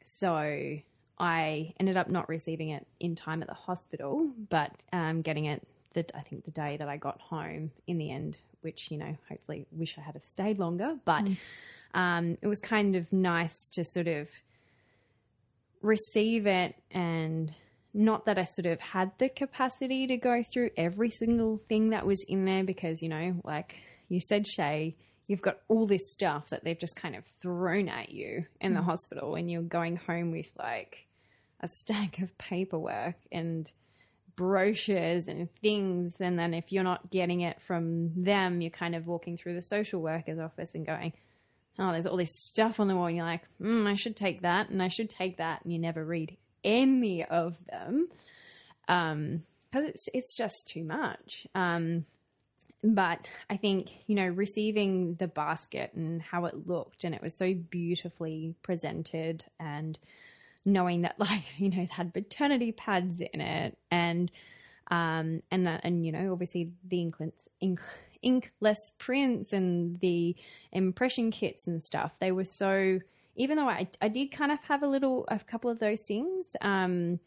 so I ended up not receiving it in time at the hospital, but um, getting it the I think the day that I got home in the end which you know hopefully wish I had have stayed longer, but mm. um, it was kind of nice to sort of receive it and not that I sort of had the capacity to go through every single thing that was in there because you know like you said Shaye you've got all this stuff that they've just kind of thrown at you in mm. the hospital and you're going home with like a stack of paperwork and brochures and things. And then if you're not getting it from them, you're kind of walking through the social worker's office and going, oh, there's all this stuff on the wall. And you're like, mm, I should take that and I should take that. And you never read any of them because um, it's, it's just too much. Um, but I think, you know, receiving the basket and how it looked and it was so beautifully presented and knowing that like you know it had maternity pads in it and um and that and you know obviously the ink inkless prints and the impression kits and stuff. They were so even though I, I did kind of have a little a couple of those things um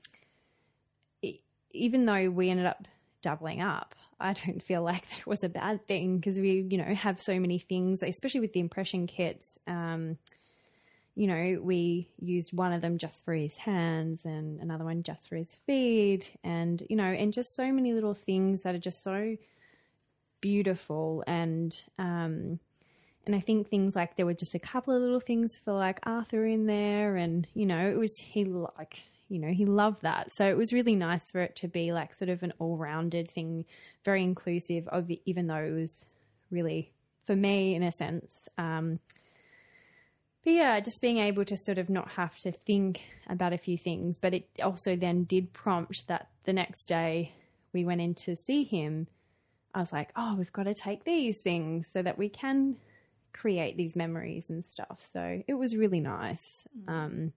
it, even though we ended up doubling up i don't feel like that was a bad thing because we you know have so many things especially with the impression kits um you know, we used one of them just for his hands and another one just for his feet, and, you know, and just so many little things that are just so beautiful. And, um, and I think things like there were just a couple of little things for like Arthur in there, and, you know, it was, he like, you know, he loved that. So it was really nice for it to be like sort of an all rounded thing, very inclusive of even though it was really, for me, in a sense, um, but yeah, just being able to sort of not have to think about a few things. But it also then did prompt that the next day we went in to see him. I was like, oh, we've got to take these things so that we can create these memories and stuff. So it was really nice. Mm. Um,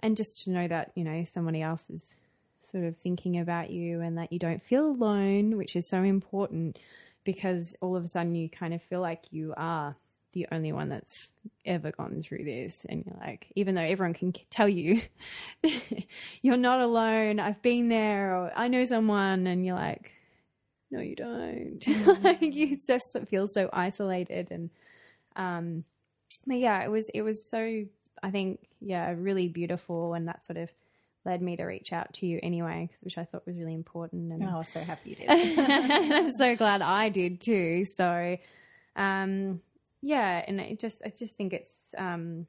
and just to know that, you know, somebody else is sort of thinking about you and that you don't feel alone, which is so important because all of a sudden you kind of feel like you are the only one that's ever gone through this. And you're like, even though everyone can tell you you're not alone, I've been there, or I know someone, and you're like, no, you don't. like, you just feel so isolated. And, um, but yeah, it was, it was so, I think, yeah, really beautiful. And that sort of led me to reach out to you anyway, which I thought was really important. And Oh, I was so happy you did. and I'm so glad I did too. So, um, yeah, and I just, I just think it's um,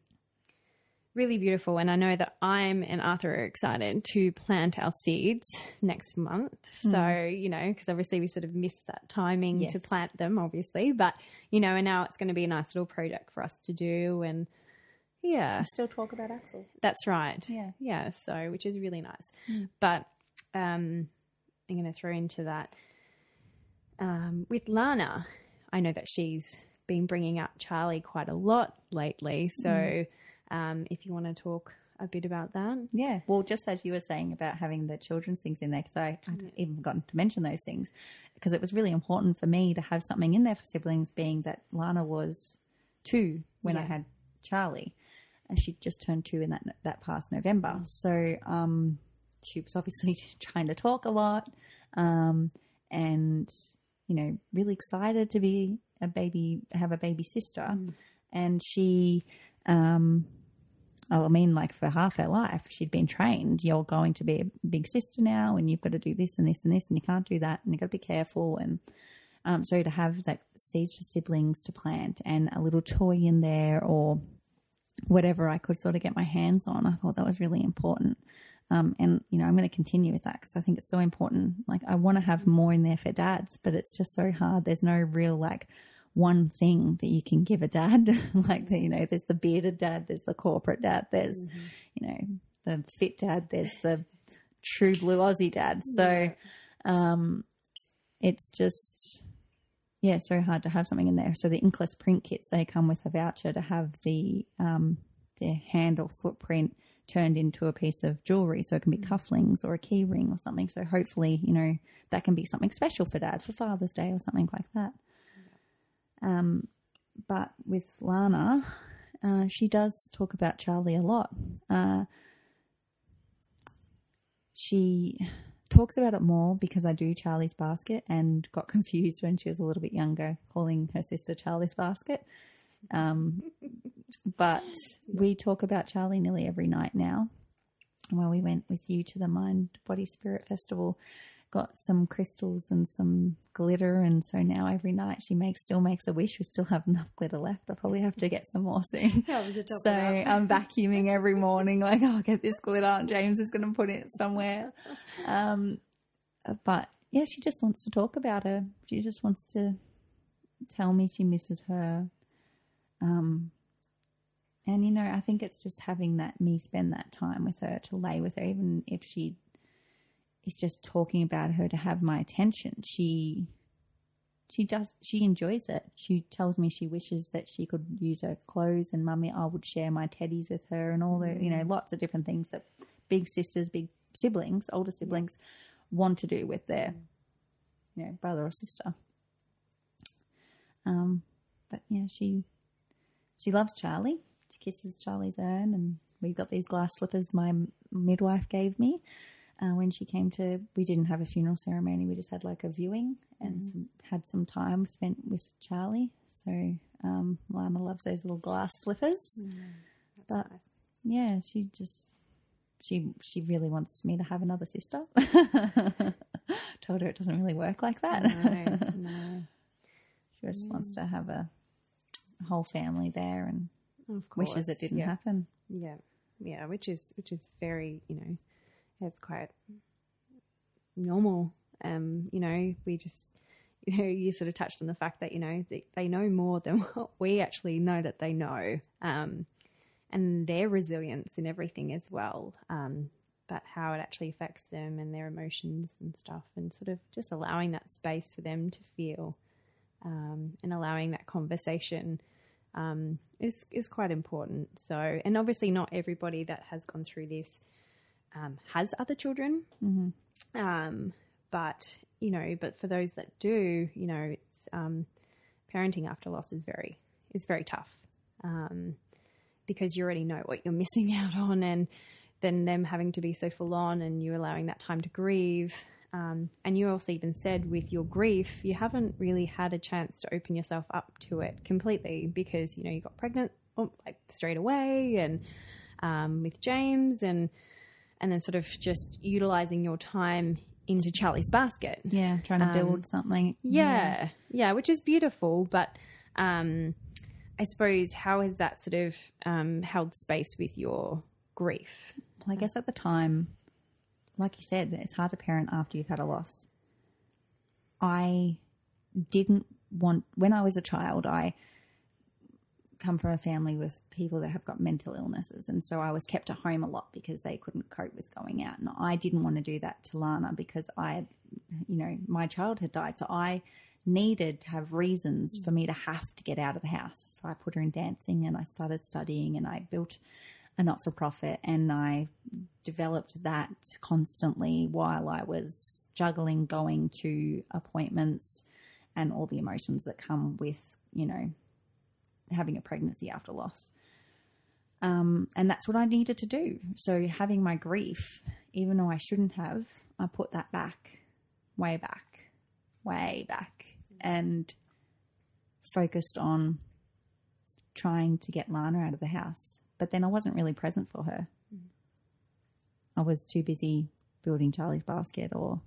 really beautiful. And I know that I'm and Arthur are excited to plant our seeds next month. So, you know, because obviously we sort of missed that timing to plant them, obviously. But, you know, and now it's going to be a nice little project for us to do. And yeah, Still talk about Axel. that's right. Yeah. Yeah. So, which is really nice. But um, I'm going to throw into that um, with Lana. I know that she's been bringing up Charlee quite a lot lately. So, um, if you want to talk a bit about that, Yeah, well, just as you were saying about having the children's things in there, because I I'd even forgotten to mention those things, because it was really important for me to have something in there for siblings, being that Lana was two when I had Charlee, and she just turned two in that that past November. So um, she was obviously trying to talk a lot, um, and you know, really excited to be a baby, have a baby sister, and she. Um, I mean, like for half her life, she'd been trained. You're going to be a big sister now, and you've got to do this and this and this, and you can't do that, and you've got to be careful. And um, so to have like seeds for siblings to plant and a little toy in there or whatever I could sort of get my hands on, I thought that was really important. Um, and you know, I'm going to continue with that because I think it's so important. Like, I want to have more in there for dads, but it's just so hard. There's no real like one thing that you can give a dad. like, the, you know, there's the bearded dad, there's the corporate dad, there's you know the fit dad, there's the true blue Aussie dad. So, um, it's just yeah, so hard to have something in there. So the inkless print kits they come with a voucher to have the um, their hand or footprint turned into a piece of jewelry, so it can be cufflinks or a key ring or something. So hopefully, you know, that can be something special for Dad for Father's Day or something like that. Um, but with Lana, uh, she does talk about Charlee a lot. Uh, she talks about it more because I do Charlee's Basket and got confused when she was a little bit younger, calling her sister Charlee's Basket. Um, but we talk about Charlee nearly every night now. When we went with you to the Mind Body Spirit Festival, got some crystals and some glitter, and so now every night she makes still makes a wish. We still have enough glitter left. I'll probably have to get some more soon. So I'm vacuuming every morning, like, oh, I'll get this glitter. James is going to put it somewhere. Um, but yeah, she just wants to talk about her. She just wants to tell me she misses her. Um, and you know, I think it's just having that me spend that time with her to lay with her, even if she is just talking about her to have my attention. She she does she enjoys it. She tells me she wishes that she could use her clothes and mummy I would share my teddies with her and all the you know, lots of different things that big sisters, big siblings, older siblings want to do with their you know, brother or sister. Um but yeah, she she loves Charlee. She kisses Charlee's urn and we've got these glass slippers my midwife gave me. Uh, when she came to we didn't have a funeral ceremony. We just had like a viewing and some, had some time spent with charlee. So um, lana loves those little glass slippers. But yeah she just she she really wants me to have another sister. Told her it doesn't really work like that. No, no. she just wants to have a whole family there and Of course. wishes it didn't yeah. happen Yeah, yeah, which is which is very you know, it's quite normal. Um, you know, we just you know you sort of touched on the fact that you know they, they know more than what we actually know that they know, um, and their resilience in everything as well. Um, but how it actually affects them and their emotions and stuff, and sort of just allowing that space for them to feel, um, and allowing that conversation um, is is quite important. So, and obviously, not everybody that has gone through this um, has other children. Um, but you know, but for those that do, you know, it's um, parenting after loss is very is very tough um, because you already know what you're missing out on, and then them having to be so full on, and you allowing that time to grieve. Um, and you also even said with your grief, you haven't really had a chance to open yourself up to it completely because you know you got pregnant oh, like straight away, and um, with James, and and then sort of just utilizing your time into Charlee's basket. Yeah, trying to build something. Yeah, yeah, which is beautiful. But um, I suppose how has that sort of um, held space with your grief? Well, I guess at the time, like you said, it's hard to parent after you've had a loss. I didn't want, when I was a child, I come from a family with people that have got mental illnesses. And so I was kept at home a lot because they couldn't cope with going out. And I didn't want to do that to Lana because I you know, my child had died. So I needed to have reasons for me to have to get out of the house. So I put her in dancing and I started studying and I built a not for profit and I developed that constantly while I was juggling going to appointments and all the emotions that come with, you know, having a pregnancy after loss. Um, and that's what I needed to do. So having my grief, even though I shouldn't have, I put that back, way back, way back, and focused on trying to get Lana out of the house. But then I wasn't really present for her. Mm. I was too busy building Charlee's basket or,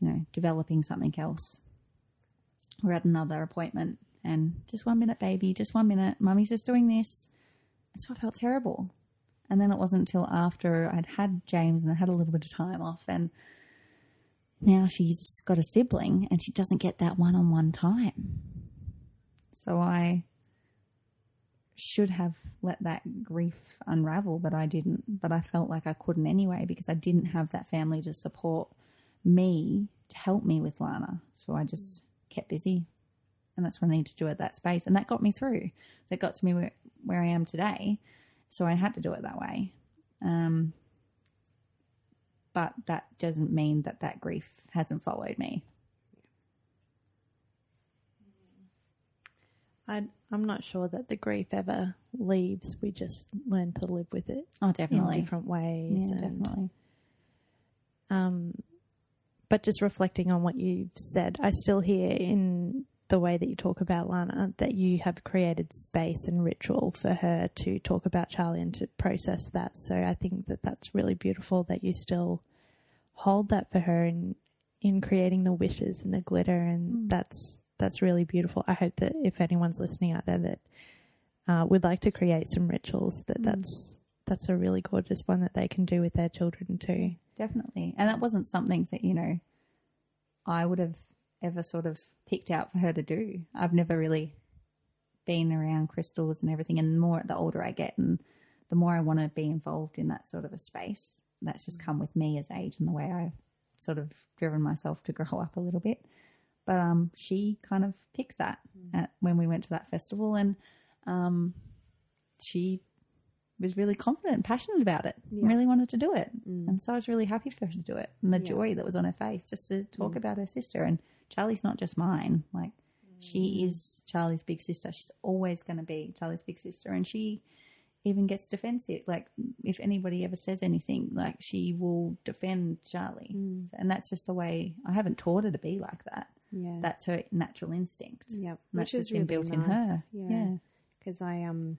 you know, developing something else. We're at another appointment and just one minute, baby, just one minute. Mummy's just doing this. And so I felt terrible. And then it wasn't until after I'd had James and I had a little bit of time off and now she's got a sibling and she doesn't get that one on one time. So I should have let that grief unravel, but I didn't. But I felt like I couldn't anyway because I didn't have that family to support me to help me with Lana. So I just kept busy. And that's what I needed to do at that space. And that got me through. That got to me where, where I am today. So I had to do it that way. Um, but that doesn't mean that that grief hasn't followed me. I, I'm not sure that the grief ever leaves. We just learn to live with it Oh, in definitely. different ways. Yeah, and, definitely. Um, but just reflecting on what you've said, I still hear in the way that you talk about Lana that you have created space and ritual for her to talk about Charlee and to process that. So I think that that's really beautiful that you still hold that for her in in creating the wishes and the glitter, and that's that's really beautiful. I hope that if anyone's listening out there that uh, would like to create some rituals, that that's that's a really gorgeous one that they can do with their children too. Definitely. And that wasn't something that, you know, I would have ever sort of picked out for her to do. I've never really been around crystals and everything. And the more the older I get and the more I want to be involved in that sort of a space, that's just come with me as age and the way I've sort of driven myself to grow up a little bit. But um, she kind of picked that mm. at, when we went to that festival, and um, she was really confident and passionate about it. and Really wanted to do it, mm. and so I was really happy for her to do it. And the joy that was on her face just to talk mm. about her sister. And Charlee's not just mine; like she is Charlee's big sister. She's always going to be Charlee's big sister, and she even gets defensive. Like if anybody ever says anything, like she will defend Charlee, and that's just the way. I haven't taught her to be like that. Yeah. That's her natural instinct. Yep. And Which is been really built in her. nice. Yeah. Yeah. Because I um,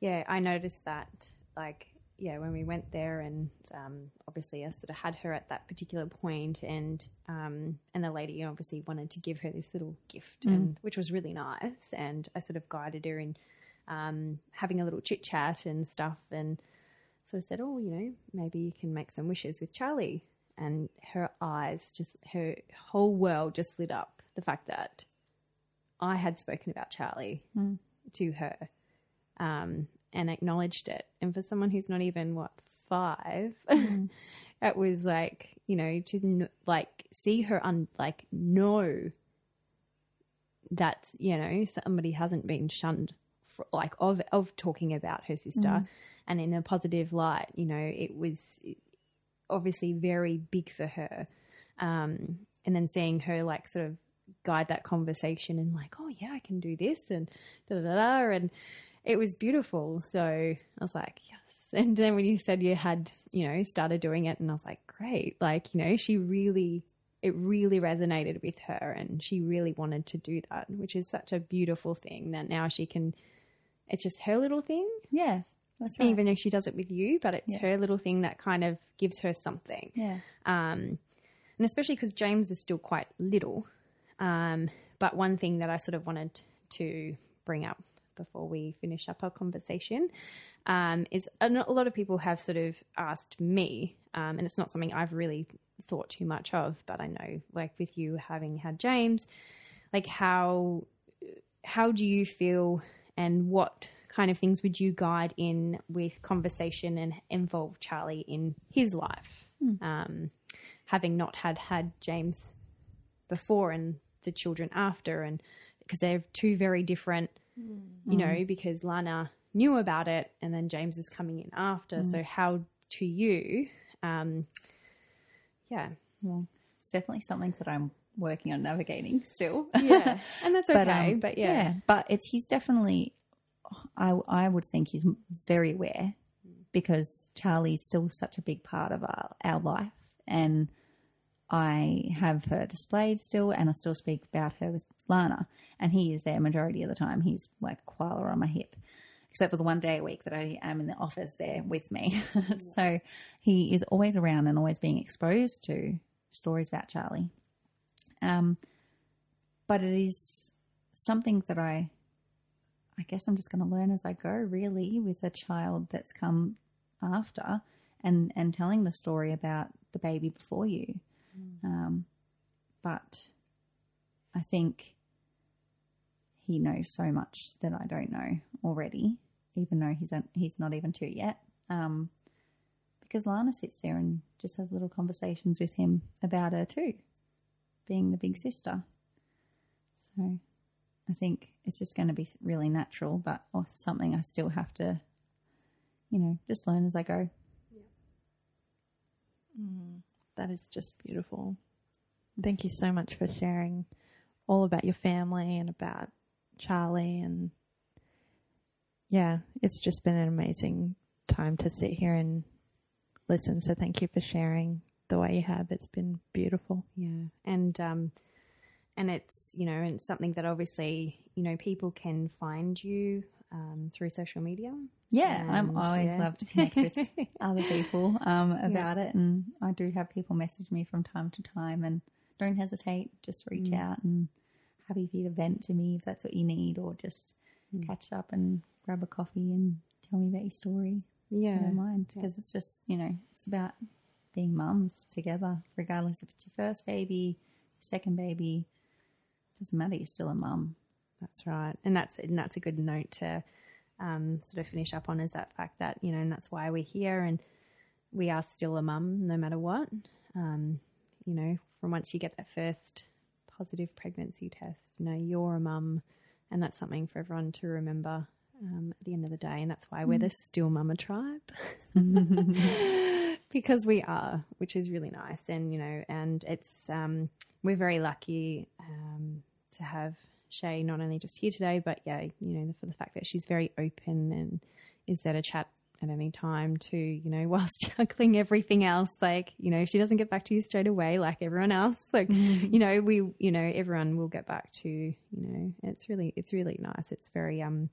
yeah, I noticed that like yeah when we went there and um, obviously I sort of had her at that particular point and um, and the lady obviously wanted to give her this little gift and which was really nice and I sort of guided her in um, having a little chit chat and stuff and sort of said oh you know maybe you can make some wishes with Charlee and her eyes just her whole world just lit up the fact that I had spoken about Charlee hmm. to her um, and acknowledged it. And for someone who's not even what five, hmm. it was like you know to like see her un- like know that you know somebody hasn't been shunned for, like of of talking about her sister hmm. and in a positive light. You know, it was obviously very big for her. Um, and then seeing her like sort of guide that conversation and like, oh yeah, I can do this and da da da, and it was beautiful. So I was like, yes. And then when you said you had, you know, started doing it, and I was like, great, like you know, she really. It really resonated with her, and she really wanted to do that, which is such a beautiful thing that now she can. It's just her little thing, Yeah, that's right. even if she does it with you, but it's Yeah. her little thing that kind of gives her something. yeah. Um, and especially because James is still quite little. Um, but one thing that I sort of wanted to bring up before we finish up our conversation um, is a lot of people have sort of asked me, um, and it's not something I've really thought too much of, but I know, like with you having had James, like how how do you feel and what kind of things would you guide in with conversation and involve Charlee in his life? Um, having not had had James before and the children after, and because they're two very different, you know, because Lana knew about it and then James is coming in after. So, how to you, um, yeah, Well, it's definitely something that I'm working on navigating still. yeah, and that's But, okay, um, but yeah. but it's he's definitely. I I would think he's very aware because Charlee's still such a big part of our, our life, and I have her displayed still, and I still speak about her with Lana, and he is there majority of the time. He's like a koala on my hip, except for the one day a week that I am in the office there with me. so he is always around and always being exposed to stories about Charlee. Um, but it is something that I, I guess I'm just going to learn as I go. Really, with a child that's come after, and and telling the story about the baby before you. Um, but I think he knows so much that I don't know already, even though he's he's not even two yet. Um, because Lana sits there and just has little conversations with him about her too, being the big sister. So I think it's just going to be really natural, but or something I still have to, you know, just learn as I go. That is just beautiful. Thank you so much for sharing all about your family and about Charlee. And yeah, it's just been an amazing time to sit here and listen. So thank you for sharing the way you have. It's been beautiful. Yeah, and um, and it's you know, and it's something that obviously you know people can find you um, through social media. Yeah, I'm always yeah. love to connect with other people um, about it, and I do have people message me from time to time, and don't hesitate, just reach Mm. out and happy for you to vent to me if that's what you need, or just Mm. catch up and grab a coffee and tell me about your story. Yeah, don't mind because it's just you know it's about being mums together, regardless if it's your first baby, second baby. Doesn't matter, you're still a mum. That's right, and that's and that's a good note to um, sort of finish up on is that fact that you know, and that's why we're here, and we are still a mum no matter what. Um, you know, from once you get that first positive pregnancy test, you know, you're a mum, and that's something for everyone to remember um, at the end of the day, and that's why we're the Still Mama tribe. because we are, which is really nice, and you know, and it's um, we're very lucky um, to have Shaye not only just here today, but yeah, you know, for the fact that she's very open and is there to chat at any time to, you know, whilst juggling everything else. Like, you know, if she doesn't get back to you straight away, like everyone else, like, you know, we, you know, everyone will get back to, you know, it's really, it's really nice. It's very, um,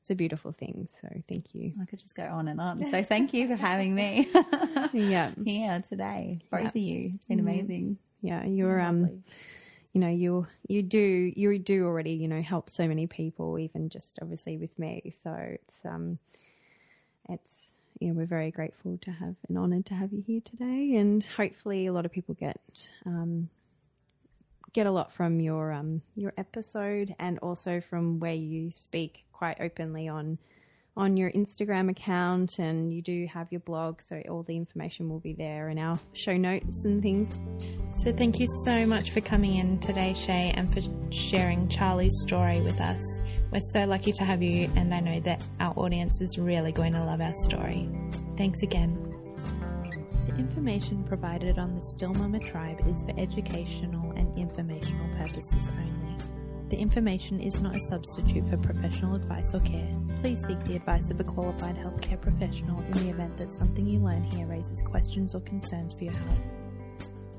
it's a beautiful thing. So thank you. I could just go on and on. So thank you for having me Yeah. here today, both of you. It's been amazing. Yeah. You're, um, you know you you do you do already you know help so many people even just obviously with me. So it's um it's you know we're very grateful to have and honored to have you here today. And hopefully a lot of people get um get a lot from your um your episode and also from where you speak quite openly on on your Instagram account and you do have your blog so all the information will be there in our show notes and things So thank you so much for coming in today, Shaye, and for sharing Charlee's story with us. We're so lucky to have you, and I know that our audience is really going to love our story. Thanks again. The information provided on the Still Mama Tribe is for educational and informational purposes only. The information is not a substitute for professional advice or care. Please seek the advice of a qualified healthcare professional in the event that something you learn here raises questions or concerns for your health.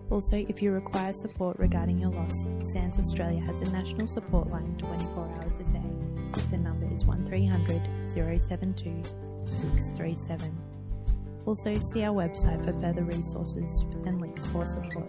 Also, if you require support regarding your loss, Sands Australia has a national support line 24 hours a day. The number is 1300 072 637. Also, see our website for further resources and links for support.